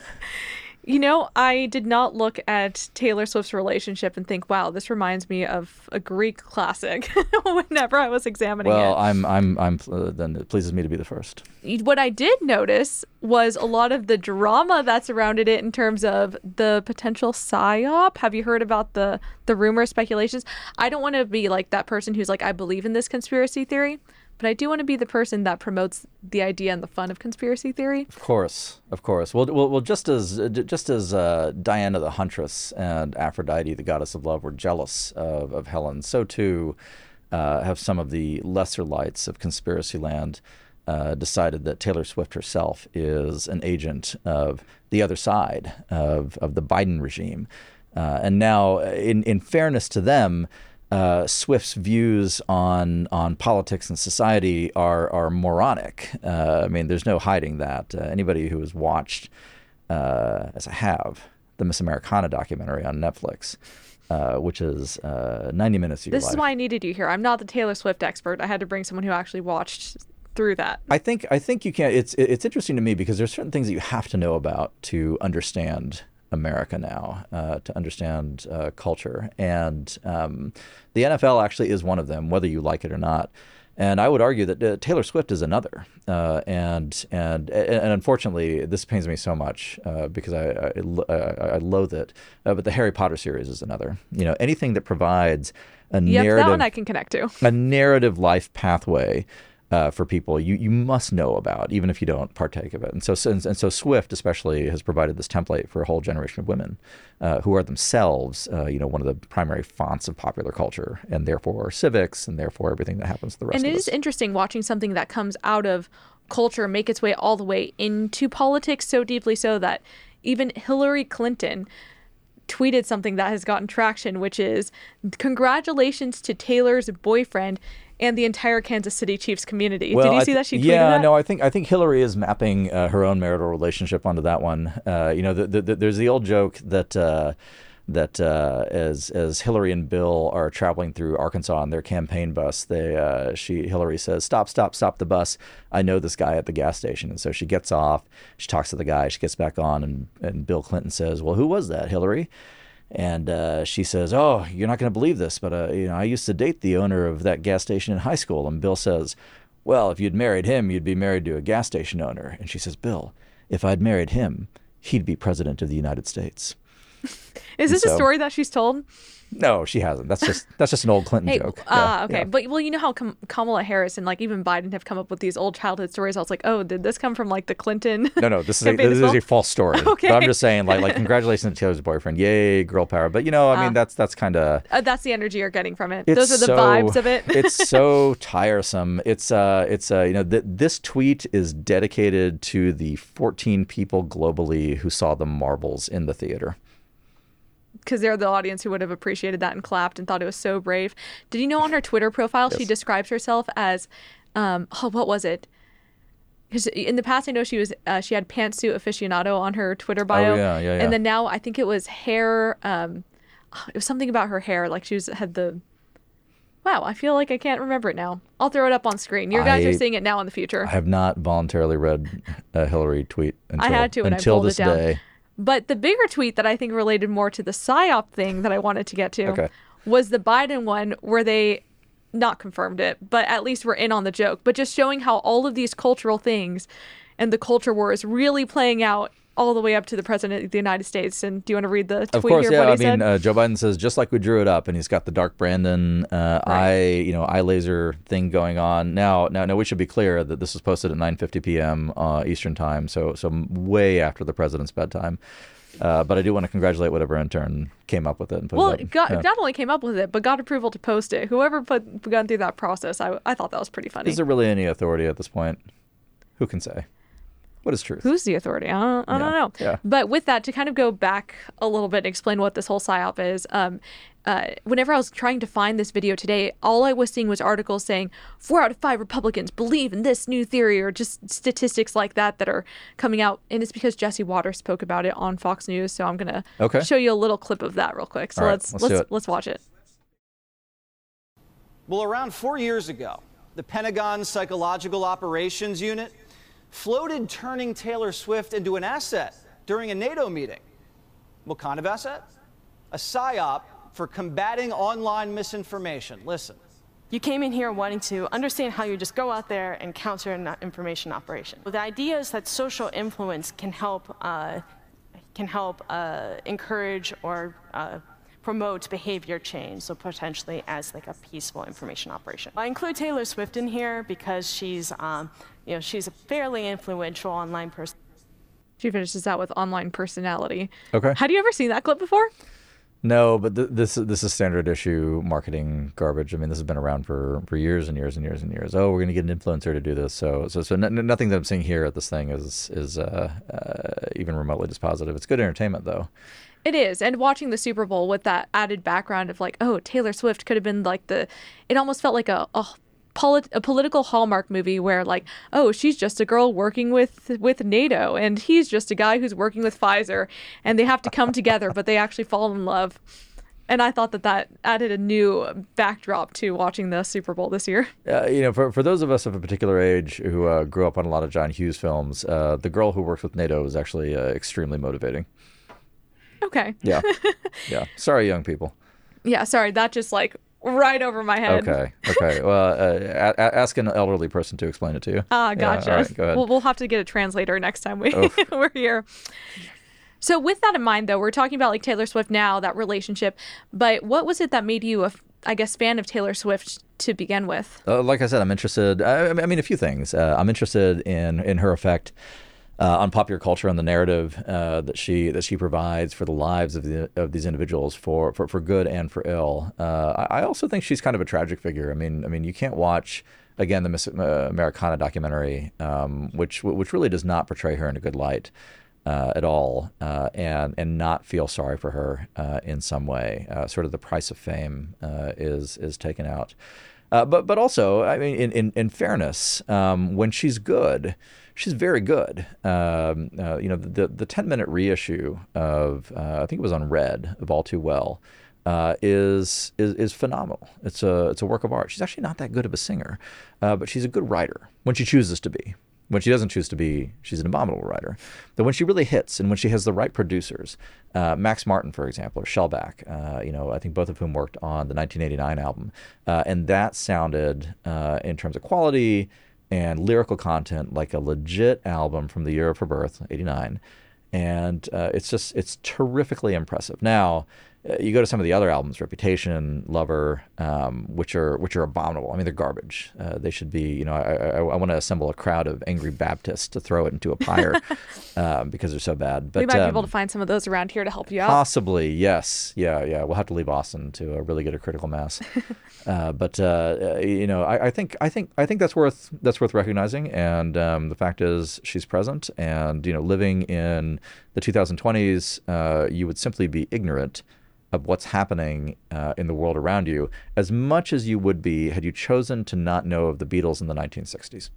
You know, I did not look at Taylor Swift's relationship and think, "Wow, this reminds me of a Greek classic." *laughs* whenever I was examining Well, it, well, I'm, I'm, I'm. Uh, then it pleases me to be the first. what I did notice was a lot of the drama that surrounded it in terms of the potential psyop. Have you heard about the the rumor speculations? I don't want to be like that person who's like, "I believe in this conspiracy theory," but I do want to be the person that promotes the idea and the fun of conspiracy theory. Of course, of course. Well, well, well just as just as uh, Diana the huntress and Aphrodite, the goddess of love, were jealous of, of Helen, so too uh, have some of the lesser lights of conspiracy land uh, decided that Taylor Swift herself is an agent of the other side of of the Biden regime, uh, and now, in in fairness to them. Uh, Swift's views on on politics and society are are moronic. Uh, I mean, there's no hiding that. Uh, anybody who has watched, uh, as I have, the Miss Americana documentary on Netflix, uh, which is uh, 90 minutes of This life. is why I needed you here. I'm not the Taylor Swift expert. I had to bring someone who actually watched through that. I think I think you can. It's it's interesting to me because there's certain things that you have to know about to understand America now, uh, to understand uh, culture. And um, the NFL actually is one of them, whether you like it or not. And I would argue that uh, Taylor Swift is another. Uh, and, and and unfortunately, this pains me so much uh, because I, I, I, loathe it. Uh, but the Harry Potter series is another. You know, anything that provides a yep, narrative, that one I can connect to. a narrative life pathway uh, for people you, you must know about, even if you don't partake of it. And so, and, and so Swift especially has provided this template for a whole generation of women uh, who are themselves, uh, you know, one of the primary fonts of popular culture, and therefore civics, and therefore everything that happens to the rest and of it us. is interesting watching something that comes out of culture make its way all the way into politics so deeply so that even Hillary Clinton tweeted something that has gotten traction, which is congratulations to Taylor's boyfriend and the entire Kansas City Chiefs community. Well, Did you I see th- that she tweeted yeah, that? no, I think I think Hillary is mapping uh, her own marital relationship onto that one. Uh, you know, the, the, the, there's the old joke that. Uh, that uh, as as Hillary and Bill are traveling through Arkansas on their campaign bus, they uh, she Hillary says, "Stop, stop, stop the bus! I know this guy at the gas station." And so she gets off. She talks to the guy. She gets back on, and and Bill Clinton says, "Well, who was that, Hillary?" And uh, she says, "Oh, you're not going to believe this, but uh, you know, I used to date the owner of that gas station in high school." And Bill says, "Well, if you'd married him, you'd be married to a gas station owner." And she says, "Bill, if I'd married him, he'd be president of the United States." *laughs* Is this so- a story that she's told? No, she hasn't. That's just that's just an old Clinton Hey, joke. ah, Yeah, okay. yeah. But well, you know how Kam- Kamala Harris and like even Biden have come up with these old childhood stories. I was like, oh, did this come from like the Clinton? No, no, this is *laughs* a, this is a false story. Okay. *laughs* But I'm just saying, like, like congratulations to Taylor's boyfriend. Yay, girl power. But you know, I mean, that's that's kind of Uh, that's the energy you're getting from it. Those are the so- vibes of it. it's so tiresome. It's uh, it's uh, you know, th- this tweet is dedicated to the 14 people globally who saw the Marvels in the theater. Because they're the audience who would have appreciated that and clapped and thought it was so brave. Did you know on her Twitter profile she describes herself as, um, oh, what was it? Because in the past I know she was uh, she had pantsuit aficionado on her Twitter bio, Oh, yeah, yeah, yeah. and then now I think it was hair. Um, it was something about her hair, like she was had the. Wow, I feel like I can't remember it now. I'll throw it up on screen. Your guys I- are seeing it now in the future. I have not voluntarily read a Hillary tweet until had to I until it this down. day. But the bigger tweet that I think related more to the psyop thing that I wanted to get to Okay. was the Biden one where they not confirmed it, but at least we're in on the joke, but just showing how all of these cultural things and the culture war is really playing out all the way up to the president of the United States. And do you want to read the tweet Of course, here? yeah. I mean, uh, Joe Biden says just like we drew it up, and he's got the dark Brandon uh, eye, you know, eye laser thing going on. Now, now, now, we should be clear that this was posted at 9:50 p.m. Uh, Eastern time, so so way after the president's bedtime. Uh, but I do want to congratulate whatever intern came up with it and put well, it got, Yeah. not only came up with it, but got approval to post it. Whoever put gone through that process, I, I thought that was pretty funny. Is there really any authority at this point? Who can say? What is truth? Who's the authority? I don't, I don't Yeah, know. yeah. But with that, to kind of go back a little bit and explain what this whole psyop is, um, uh, whenever I was trying to find this video today, all I was seeing was articles saying four out of five Republicans believe in this new theory, or just statistics like that that are coming out. And it's because Jesse Watters spoke about it on Fox News. So I'm gonna Okay. show you a little clip of that real quick. So All right, let's let's let's do it. let's watch it. Well, around four years ago, the Pentagon Psychological Operations Unit floated turning Taylor Swift into an asset during a NATO meeting. What kind of asset? A PSYOP for combating online misinformation. Listen. You came in here wanting to understand how you just go out there and counter an information operation. The idea is that social influence can help, uh, can help uh, encourage or uh, promote behavior change, so potentially as like a peaceful information operation. I include Taylor Swift in here because she's, um, you know, she's a fairly influential online person. She finishes out with online personality. Okay. Had you ever seen that clip before? No, but th- this this is standard issue marketing garbage. I mean, this has been around for, for years and years and years and years. Oh, we're going to get an influencer to do this. So so so n- n- nothing that I'm seeing here at this thing is is uh, uh, even remotely dispositive. It's good entertainment though. It is. And watching the Super Bowl with that added background of like, oh, Taylor Swift could have been like the, it almost felt like a, a, polit- a political Hallmark movie where like, oh, she's just a girl working with with NATO and he's just a guy who's working with Pfizer and they have to come together, but they actually fall in love. And I thought that that added a new backdrop to watching the Super Bowl this year. Uh, you know, for, for those of us of a particular age who uh, grew up on a lot of John Hughes films, uh, the girl who works with NATO is actually uh, extremely motivating. Okay. Yeah, *laughs* yeah. Sorry, young people. Yeah, sorry, that just like right over my head. Okay, okay. Well, uh, a- a- ask an elderly person to explain it to you. Ah, Yeah, gotcha. all right, go ahead. We'll, we'll have to get a translator next time we *laughs* we're here. So, with that in mind, though, we're talking about like Taylor Swift now, that relationship. But what was it that made you a, I guess, fan of Taylor Swift to begin with? Uh, like I said, I'm interested. I, I mean, a few things. Uh, I'm interested in in her effect uh, on popular culture and the narrative uh, that she that she provides for the lives of the of these individuals for for, for good and for ill. Uh, I, also think she's kind of a tragic figure. I mean, I mean, you can't watch again the Miss uh, Americana documentary, um, which which really does not portray her in a good light. Uh, at all, uh, and and not feel sorry for her in some way. Sort of the price of fame is is taken out. But but also, I mean, in in, in fairness, um, when she's good, she's very good. Um, uh, you know, the the ten minute reissue of uh, I think it was on Red of All Too Well. Uh, is is is phenomenal. It's a it's a work of art. She's actually not that good of a singer, uh, but she's a good writer when she chooses to be. When she doesn't choose to be, she's an abominable writer. But when she really hits and when she has the right producers, uh, Max Martin, for example, or Shellback, uh, you know, I think both of whom worked on the 1989 album, and that sounded, in terms of quality and lyrical content, like a legit album from the year of her birth, 89 and uh, it's just it's terrifically impressive. Now, you go to some of the other albums, Reputation, Lover, um, which are which are abominable. I mean, they're garbage. Uh, they should be. You know, I, I, I want to assemble a crowd of angry Baptists to throw it into a pyre *laughs* um, because they're so bad. But we might be able um, to find some of those around here to help you out. Possibly, yes, yeah, yeah. We'll have to leave Austin to uh, really get a critical mass. *laughs* uh, but uh, uh, you know, I, I think, I think, I think that's worth that's worth recognizing. And um, the fact is, she's present, and you know, living in the 2020s, uh, you would simply be ignorant of what's happening uh, in the world around you as much as you would be had you chosen to not know of the Beatles in the 1960s.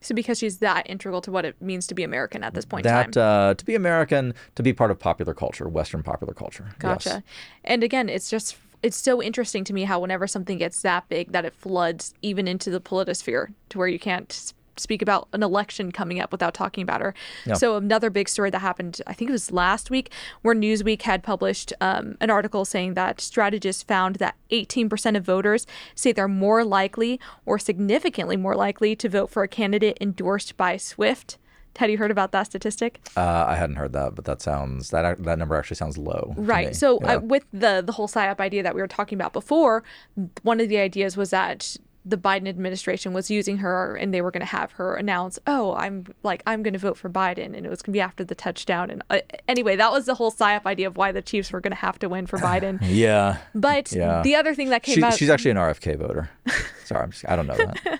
So, because she's that integral to what it means to be American at this point in time. That uh, to be American, to be part of popular culture, Western popular culture. Yes. Gotcha. And again, it's just it's so interesting to me how whenever something gets that big that it floods even into the politosphere to where you can't speak about an election coming up without talking about her. Yeah. So another big story that happened, I think it was last week, where Newsweek had published um, an article saying that strategists found that 18% of voters say they're more likely or significantly more likely to vote for a candidate endorsed by Swift. Had you heard about that statistic? Uh, I hadn't heard that, but that sounds that that number actually sounds low. Right. So Yeah. uh, with the the whole psyop idea that we were talking about before, one of the ideas was that the Biden administration was using her and they were going to have her announce, "Oh, I'm like I'm going to vote for Biden," and it was going to be after the touchdown. And uh, anyway, that was the whole psyop idea of why the Chiefs were going to have to win for *sighs* Biden. yeah, But Yeah. the other thing that came she, out, she's actually an RFK voter. *laughs* Sorry, I'm just, I don't know that.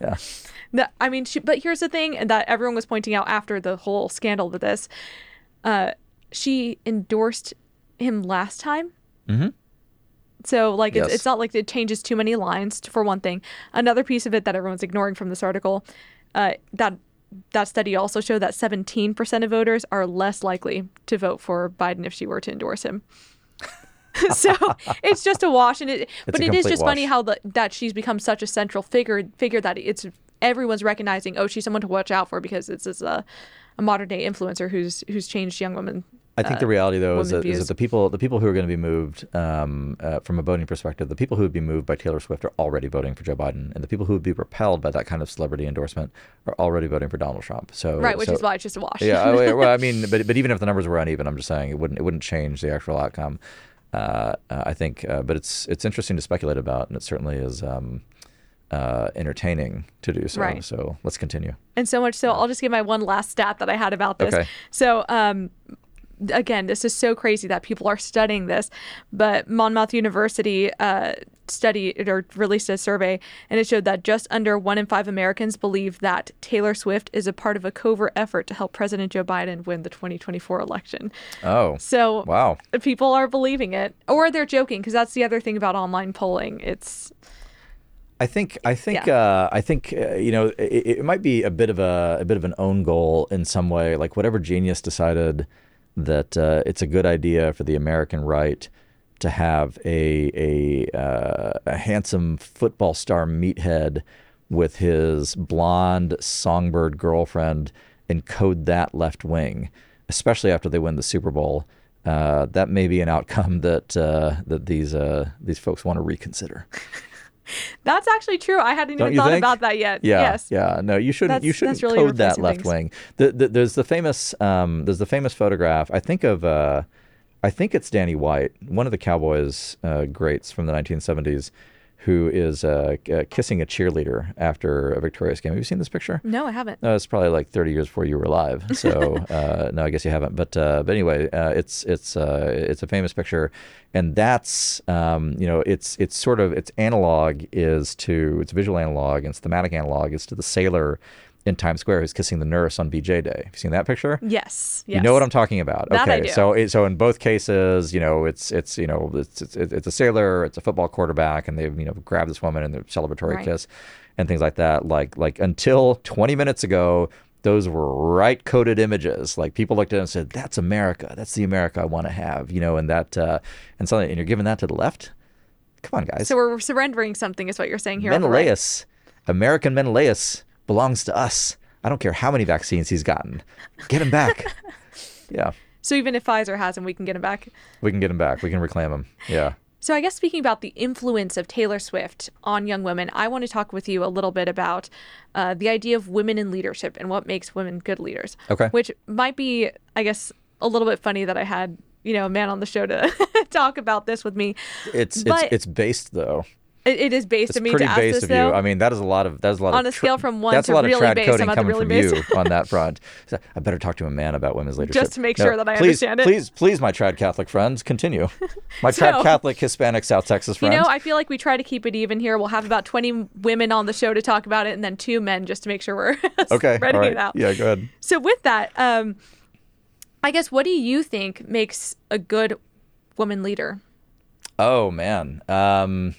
Yeah. *laughs* I mean, she, but here's the thing that everyone was pointing out after the whole scandal with this. Uh, she endorsed him last time. Mhm. So, like, it's, Yes. it's not like it changes too many lines, for one thing. Another piece of it that everyone's ignoring from this article, uh, that that study also showed that 17% of voters are less likely to vote for Biden if she were to endorse him. *laughs* so it's just a wash, and it, *laughs* but it is just funny how the, that she's become such a central figure. Figure that it's everyone's recognizing. Oh, she's someone to watch out for because this is a, a modern day influencer who's who's changed young women. I think uh, the reality, though, is that, is that the people the people who are going to be moved um, uh, from a voting perspective, the people who would be moved by Taylor Swift are already voting for Joe Biden, and the people who would be repelled by that kind of celebrity endorsement are already voting for Donald Trump. So right, which so- is why it's just a wash. yeah, well, I mean, *laughs* but but even if the numbers were uneven, I'm just saying it wouldn't it wouldn't change the actual outcome. Uh, uh, I think, uh, but it's it's interesting to speculate about, and it certainly is um, uh, entertaining to do so. Right. So let's continue. And so much so, I'll just give my one last stat that I had about this. Okay. So, um, again, this is so crazy that people are studying this, but Monmouth University uh, studied or released a survey, and it showed that just under one in five Americans believe that Taylor Swift is a part of a covert effort to help President Joe Biden win the 2024 election. Oh, So, wow. people are believing it, or they're joking, because that's the other thing about online polling. It's I think I think Yeah. uh, I think uh, you know it, it might be a bit of a a bit of an own goal in some way. Like whatever genius decided that uh, it's a good idea for the American right to have a a, uh, a handsome football star meathead with his blonde songbird girlfriend encode that left wing, especially after they win the Super Bowl. uh, that may be an outcome that uh, that these uh, these folks want to reconsider. *laughs* *laughs* That's actually true. I hadn't Don't even thought think? about that yet. Yeah, yes. yeah. No, you shouldn't. you shouldn't really code that left things. wing. The, the, there's the famous. Um, there's the famous photograph. I think of. Uh, I think it's Danny White, one of the Cowboys uh, greats from the 1970s, who is uh, uh, kissing a cheerleader after a victorious game. Have you seen this picture? No, I haven't. No, it's probably like 30 years before you were alive. *laughs* So uh, no, I guess you haven't. But uh, but anyway, uh, it's it's uh, it's a famous picture, and that's um, you know it's it's sort of its analog is to its visual analog and its thematic analog is to the sailor in Times Square who's kissing the nurse on VJ Day. Have you seen that picture? Yes. yes. You know what I'm talking about. That okay, so it, so in both cases, you know, it's it's you know it's it's, it's a sailor, it's a football quarterback, and they've you know grabbed this woman in their celebratory Right. kiss, and things like that. Like like until 20 minutes ago, those were right coded images. Like people looked at it and said, "That's America. That's the America I want to have." You know, and that uh, and something, and you're giving that to the left. Come on, guys. So we're surrendering something, is what you're saying here. the right. Menelaus, American Menelaus belongs to us. I don't care how many vaccines he's gotten. Get him back. *laughs* yeah. So even if Pfizer has him, we can get him back. We can get him back. We can reclaim him. Yeah. So I guess speaking about the influence of Taylor Swift on young women, I want to talk with you a little bit about uh, the idea of women in leadership and what makes women good leaders. Okay. Which might be, I guess, a little bit funny that I had you know a man on the show to *laughs* talk about this with me. It's But- it's it's based though. It, it is based It's of me pretty to ask based this of though. you. I mean, that is a lot of that is a lot of, On of a scale from one that's to a lot really of trad based, coding I'm at the coming really from based. you on that front. *laughs* So, I better talk to a man about women's leadership Just to make sure that I please, understand it. Please, please, my trad Catholic friends, continue. *laughs* My So- trad Catholic Hispanic South Texas friends. You know, I feel like we try to keep it even here. We'll have about 20 women on the show to talk about it and then two men just to make sure we're *laughs* okay, all right. Yeah, go ahead. So with that, um, I guess what do you think makes a good woman leader? Oh man. Um,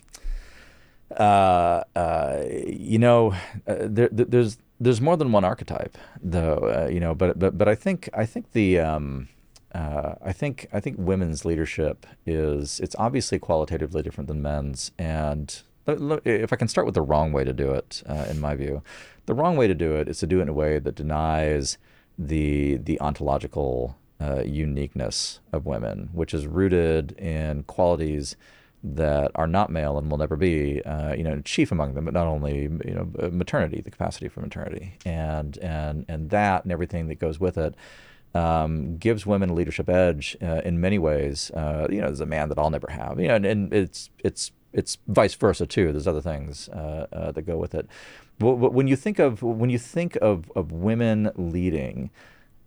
uh, uh, you know, uh, there, there- there's there's more than one archetype, though. Uh, you know, but but but I think I think the um, uh, I think I think women's leadership is it's obviously qualitatively different than men's, and if I can start with the wrong way to do it, uh, in my view, the wrong way to do it is to do it in a way that denies the the ontological uh, uniqueness of women, which is rooted in qualities that are not male and will never be, uh, you know, chief among them, but not only, you know, uh, maternity, the capacity for maternity, and and and that and everything that goes with it. Um, gives women a leadership edge uh, in many ways. Uh, you know, as a man that I'll never have. You know, and, and it's it's it's vice versa too. There's other things uh, uh, that go with it. But, but when you think of when you think of of women leading,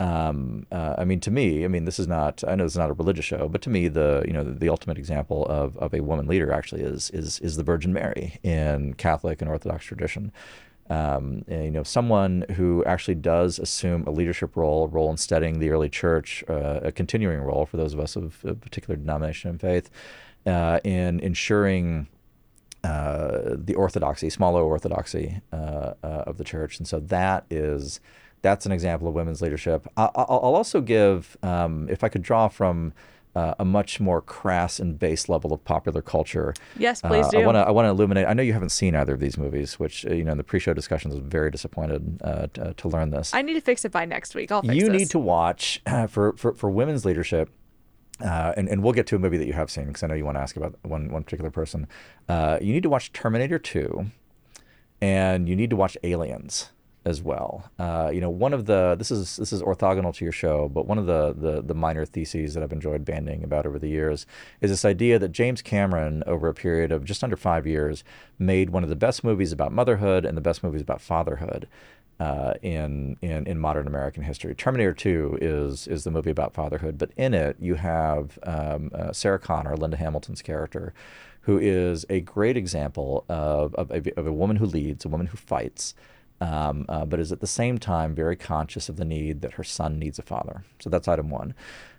um, uh, I mean, to me, I mean, this is not. I know is not a religious show, but to me, the you know the, the ultimate example of, of a woman leader actually is is is the Virgin Mary in Catholic and Orthodox tradition. Um, and, you know, someone who actually does assume a leadership role, a role in steadying the early church, uh, a continuing role for those of us of a particular denomination and faith, uh, in ensuring uh, the orthodoxy, small o orthodoxy uh, uh, of the church, and so that is that's an example of women's leadership. I, I'll I'll also give, um, if I could draw from uh, a much more crass and base level of popular culture. Yes, please uh, do. I want to I want to illuminate. I know you haven't seen either of these movies, which uh, you know in the pre-show discussions I was very disappointed uh, to, to learn this I need to fix it by next week. I'll fix you this. need to watch for, for, for women's leadership. Uh, and, and we'll get to a movie that you have seen because I know you want to ask about one, one particular person. Uh, you need to watch Terminator 2 and you need to watch Aliens as well. Uh, you know, one of the this is this is orthogonal to your show, but one of the, the the minor theses that I've enjoyed banding about over the years is this idea that James Cameron, over a period of just under five years, made one of the best movies about motherhood and the best movies about fatherhood. Uh, in, in in modern American history, Terminator 2 is is the movie about fatherhood, but in it you have um, uh, Sarah Connor, Linda Hamilton's character, who is a great example of, of, a, of a woman who leads, a woman who fights, um, uh, but is at the same time very conscious of the need that her son needs a father. So that's item one.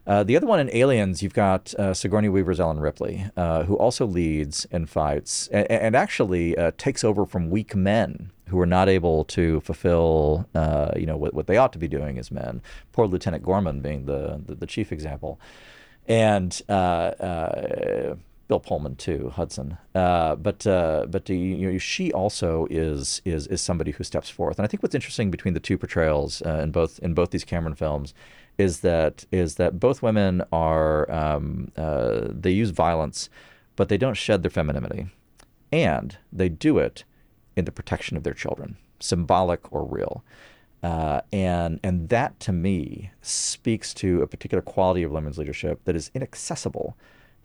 Uh, the other one in Aliens, you've got uh, Sigourney Weaver's Ellen Ripley, uh, who also leads and fights and, and actually uh, takes over from weak men who are not able to fulfill, uh, you know, what, what they ought to be doing as men. Poor Lieutenant Gorman being the, the, the chief example. And Bill Pullman too, Hudson. Uh, but uh, but the, you know, she also is is is somebody who steps forth. And I think what's interesting between the two portrayals uh, in both in both these Cameron films is that is that both women are um, uh, they use violence, but they don't shed their femininity, and they do it in the protection of their children, symbolic or real. Uh, and and that to me speaks to a particular quality of women's leadership that is inaccessible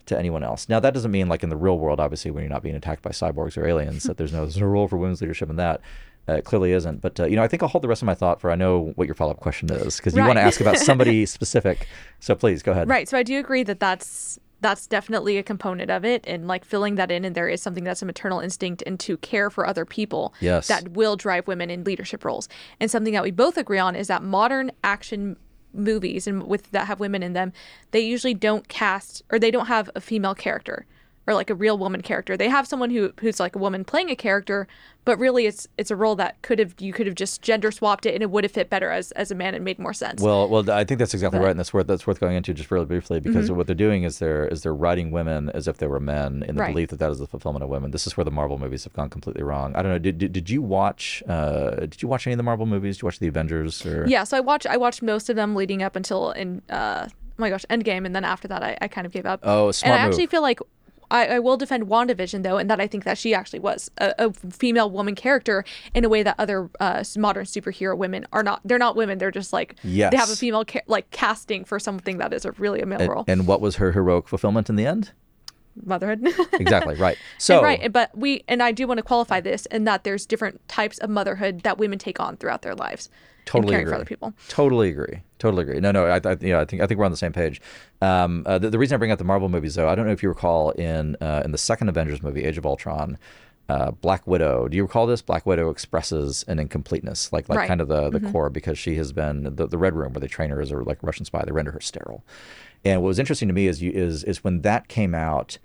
to anyone else. Now that doesn't mean like in the real world, obviously, when you're not being attacked by cyborgs or aliens, that there's no *laughs* there's no role for women's leadership in that. Uh, it clearly isn't. But uh, you know, I think I'll hold the rest of my thought for I know what your follow up question is because you Right. want to ask about *laughs* somebody specific. So please go ahead. Right. So I do agree that that's that's definitely a component of it and like filling that in and there is something that's a maternal instinct and to care for other people Yes. that will drive women in leadership roles. And something that we both agree on is that modern action movies and with that have women in them, they usually don't cast or they don't have a female character or like a real woman character. They have someone who who's like a woman playing a character, but really it's it's a role that could have you could have just gender swapped it and it would have fit better as as a man and made more sense. Well, well, I think that's exactly But- right, and that's worth that's worth going into just really briefly because what they're doing is they're is they're writing women as if they were men in the Right. belief that that is the fulfillment of women. This is where the Marvel movies have gone completely wrong. I don't know. Did did, did you watch uh, Did you watch any of the Marvel movies? Did you watch the Avengers? Or Yeah, so I watched I watched most of them leading up until in uh oh my gosh, Endgame, and then after that I, I kind of gave up. Oh, And smart I actually feel like I, I will defend WandaVision though, and that I think that she actually was a, a female woman character in a way that other uh, modern superhero women are not. They're not women. They're just like they have a female ca- like casting for something that is a really a male And, role. and what was her heroic fulfillment in the end? Motherhood. *laughs* Exactly right. So And right, but we and I do want to qualify this in that there's different types of motherhood that women take on throughout their lives. Totally caring agree. for other people. Totally agree. Totally agree. No, no. I, I, yeah, I think I think we're on the same page. Um, uh, the, the reason I bring up the Marvel movies, though, I don't know if you recall in uh, in the second Avengers movie, Age of Ultron, uh, Black Widow. Do you recall this? Black Widow expresses an incompleteness, like like Right. kind of the the core, because she has been the, the Red Room where they train her as a like Russian spy. They render her sterile. And what was interesting to me is you is is when that came out,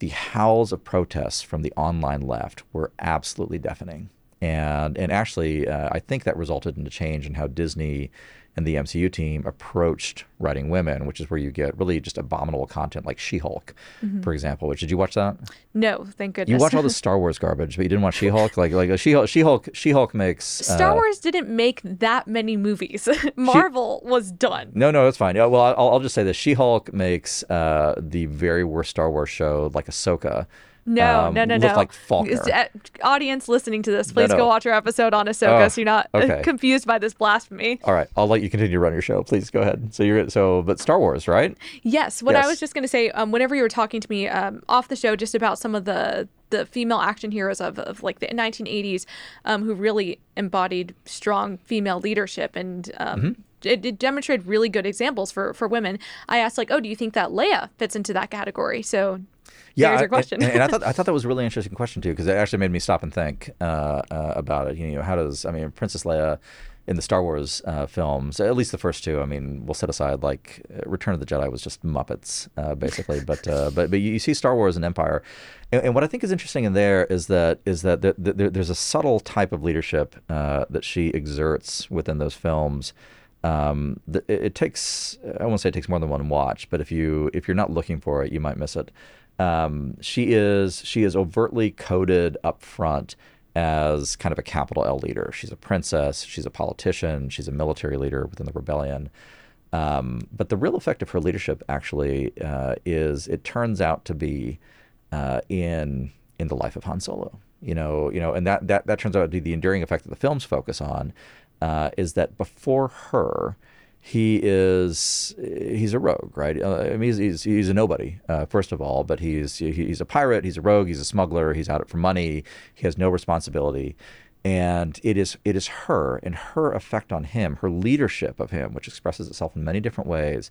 the howls of protests from the online left were absolutely deafening. And and actually, uh, I think that resulted in a change in how Disney and the MCU team approached writing women, which is where you get really just abominable content like She-Hulk, for example. Which did you watch that? No, thank goodness. You watch all the Star Wars garbage, but you didn't watch *laughs* She-Hulk. Like like She-Hulk, She-Hulk, She-Hulk makes Star uh, Wars didn't make that many movies. *laughs* Marvel was done. No, no, it's fine. Yeah, well, I'll, I'll just say this: She-Hulk makes uh, the very worst Star Wars show, like Ahsoka. No, um, no, no, no. like Faulkner. Uh, audience listening to this, please no. go watch our episode on Ahsoka Oh, so you're not okay. *laughs* confused by this blasphemy. All right, I'll let you continue to run your show. Please go ahead. So you're so, but Star Wars, right? Yes, what I was just going to say, um, whenever you were talking to me um, off the show just about some of the the female action heroes of, of like the 1980s um, who really embodied strong female leadership and um, Mm-hmm. it, it demonstrated really good examples for, for women. I asked like, oh, do you think that Leia fits into that category? So there's I- your question. And, and I thought I thought that was a really *laughs* interesting question too, because it actually made me stop and think uh, uh, about it. You know, how does I mean Princess Leia in the Star Wars uh, films, at least the first two. I mean, we'll set aside like Return of the Jedi was just Muppets uh, basically, *laughs* but uh, but but you, you see Star Wars and Empire, and, and what I think is interesting in there is that is that there, there, there's a subtle type of leadership uh, that she exerts within those films um, th- it, it takes I won't say it takes more than one watch, but if you if you're not looking for it, you might miss it. Um, she is she is overtly coded up front as kind of a capital L leader. She's a princess. She's a politician. She's a military leader within the rebellion. Um, but the real effect of her leadership actually uh, is it turns out to be uh, in in the life of Han Solo. You know, you know, and that that that turns out to be the enduring effect that the films focus on. Uh, is that before her, he is he's a rogue, right? Uh, I mean, he's, he's he's a nobody uh, first of all, but he's he's a pirate, he's a rogue, he's a smuggler, he's out for money, he has no responsibility, and it is it is her and her effect on him, her leadership of him, which expresses itself in many different ways,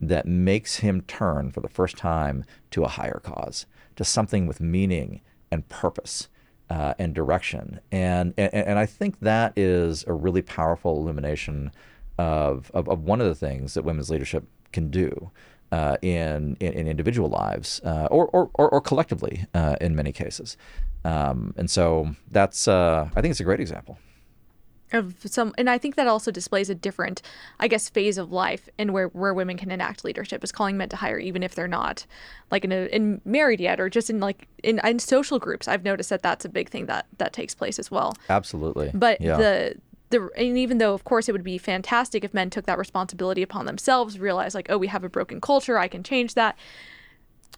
that makes him turn for the first time to a higher cause, to something with meaning and purpose uh, and direction. And, and and I think that is a really powerful illumination of, of, of one of the things that women's leadership can do uh, in, in in individual lives uh, or, or, or collectively uh, in many cases. Um, and so that's uh, I think it's a great example. Of some and i think that also displays a different i guess phase of life and where where women can enact leadership is calling men to higher even if they're not like in a in married yet or just in like in, in social groups i've noticed that that's a big thing that that takes place as well Absolutely. but yeah. the the and even though of course it would be fantastic if men took that responsibility upon themselves, realize like, oh, we have a broken culture, I can change that.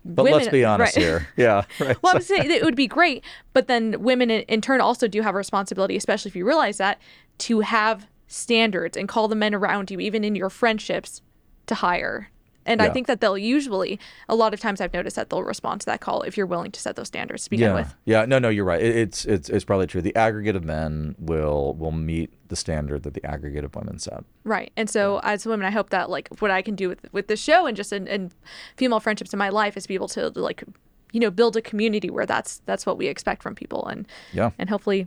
But let's be *laughs* honest right. here. *laughs* Yeah. Right. Well, I would say it would be great, but then women in, in turn also do have a responsibility, especially if you realize that, to have standards and call the men around you, even in your friendships, to higher. And I think that they'll usually, a lot of times I've noticed that they'll respond to that call if you're willing to set those standards to begin yeah. with. Yeah. No, no, you're right. It, it's it's it's probably true. The aggregate of men will will meet the standard that the aggregate of women set. Right. And so as women, I hope that like what I can do with with this show and just in, in female friendships in my life is be able to like, you know, build a community where that's that's what we expect from people and Yeah. and hopefully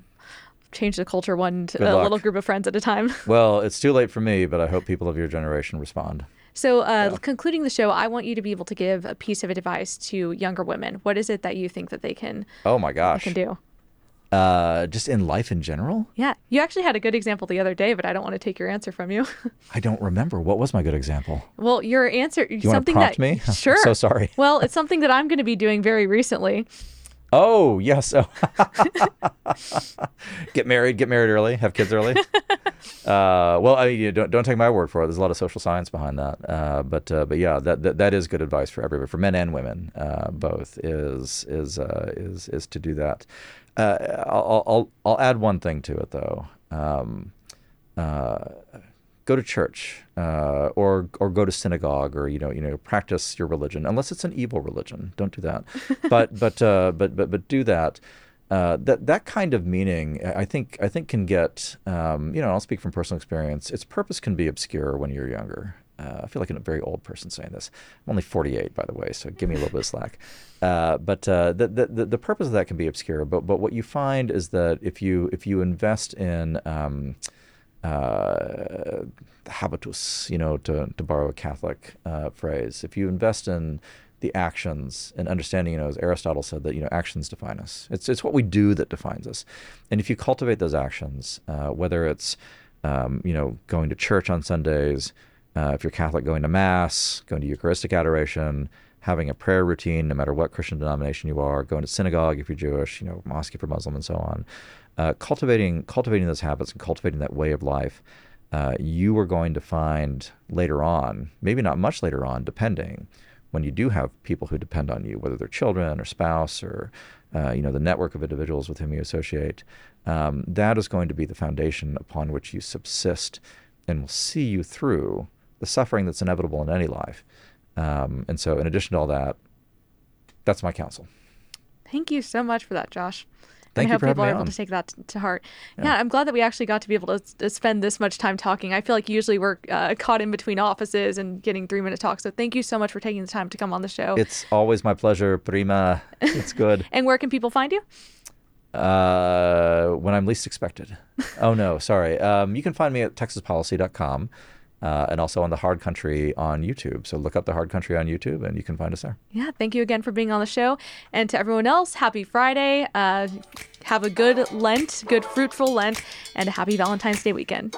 change the culture one to Good a luck. little group of friends at a time. *laughs* Well, it's too late for me, but I hope people of your generation respond. So, uh, concluding the show, I want you to be able to give a piece of advice to younger women. What is it that you think that they can Oh my gosh. can do? Uh, just in life in general, Yeah, you actually had a good example the other day, but I don't want to take your answer from you. *laughs* I don't remember. What was my good example? well, your answer You want to prompt that me? *laughs* I'm sure. so sorry. well, it's something that I'm going to be doing very recently. Oh yes. Oh. *laughs* get married. Get married early. Have kids early. *laughs* uh, well, I mean, you don't don't take my word for it. There's a lot of social science behind that. Uh, but uh, but yeah, that, that that is good advice for everybody, for men and women, uh, both. Is is uh, is is to do that. Uh, I'll, I'll I'll add one thing to it though. Um, uh, go to church uh, or or go to synagogue or you know you know practice your religion unless it's an evil religion. Don't do that. *laughs* But but uh, but but but do that. Uh, that that kind of meaning I think I think can get um, you know I'll speak from personal experience. Its purpose can be obscure when you're younger. Uh, I feel like a very old person saying this. I'm only 48 by the way so give me a little bit of slack. *laughs* Uh, but uh, the, the the the purpose of that can be obscure but but what you find is that if you if you invest in um, uh, habitus, you know, to, to borrow a Catholic uh, phrase. If you invest in the actions and understanding, you know, as Aristotle said, that, you know, actions define us. It's, it's what we do that defines us. And if you cultivate those actions, uh, whether it's, um, you know, going to church on Sundays, uh, if you're Catholic, going to Mass, going to Eucharistic adoration, having a prayer routine, no matter what Christian denomination you are, going to synagogue if you're Jewish, you know, mosque if you're Muslim, and so on. Uh, cultivating cultivating those habits and cultivating that way of life, uh, you are going to find later on, maybe not much later on, depending, when you do have people who depend on you, whether they're children or spouse or uh, you know the network of individuals with whom you associate, um, that is going to be the foundation upon which you subsist and will see you through the suffering that's inevitable in any life. Um, and so, in addition to all that, that's my counsel. Thank you so much for that, Josh. Thank I you hope for people are able on. to take that t- to heart. Yeah. I'm glad that we actually got to be able to, to spend this much time talking. I feel like usually we're uh, caught in between offices and getting three minute talks. So thank you so much for taking the time to come on the show. It's always my pleasure, Prima. It's good. *laughs* and where can people find you? uh, when I'm least expected. Oh no, sorry. Um, you can find me at texaspolicy.com uh, and also on the Hard Country on YouTube. So look up the Hard Country on YouTube and you can find us there. Yeah, thank you again for being on the show. And to everyone else, happy Friday. Uh, have a good Lent, good fruitful Lent, and a happy Valentine's Day weekend.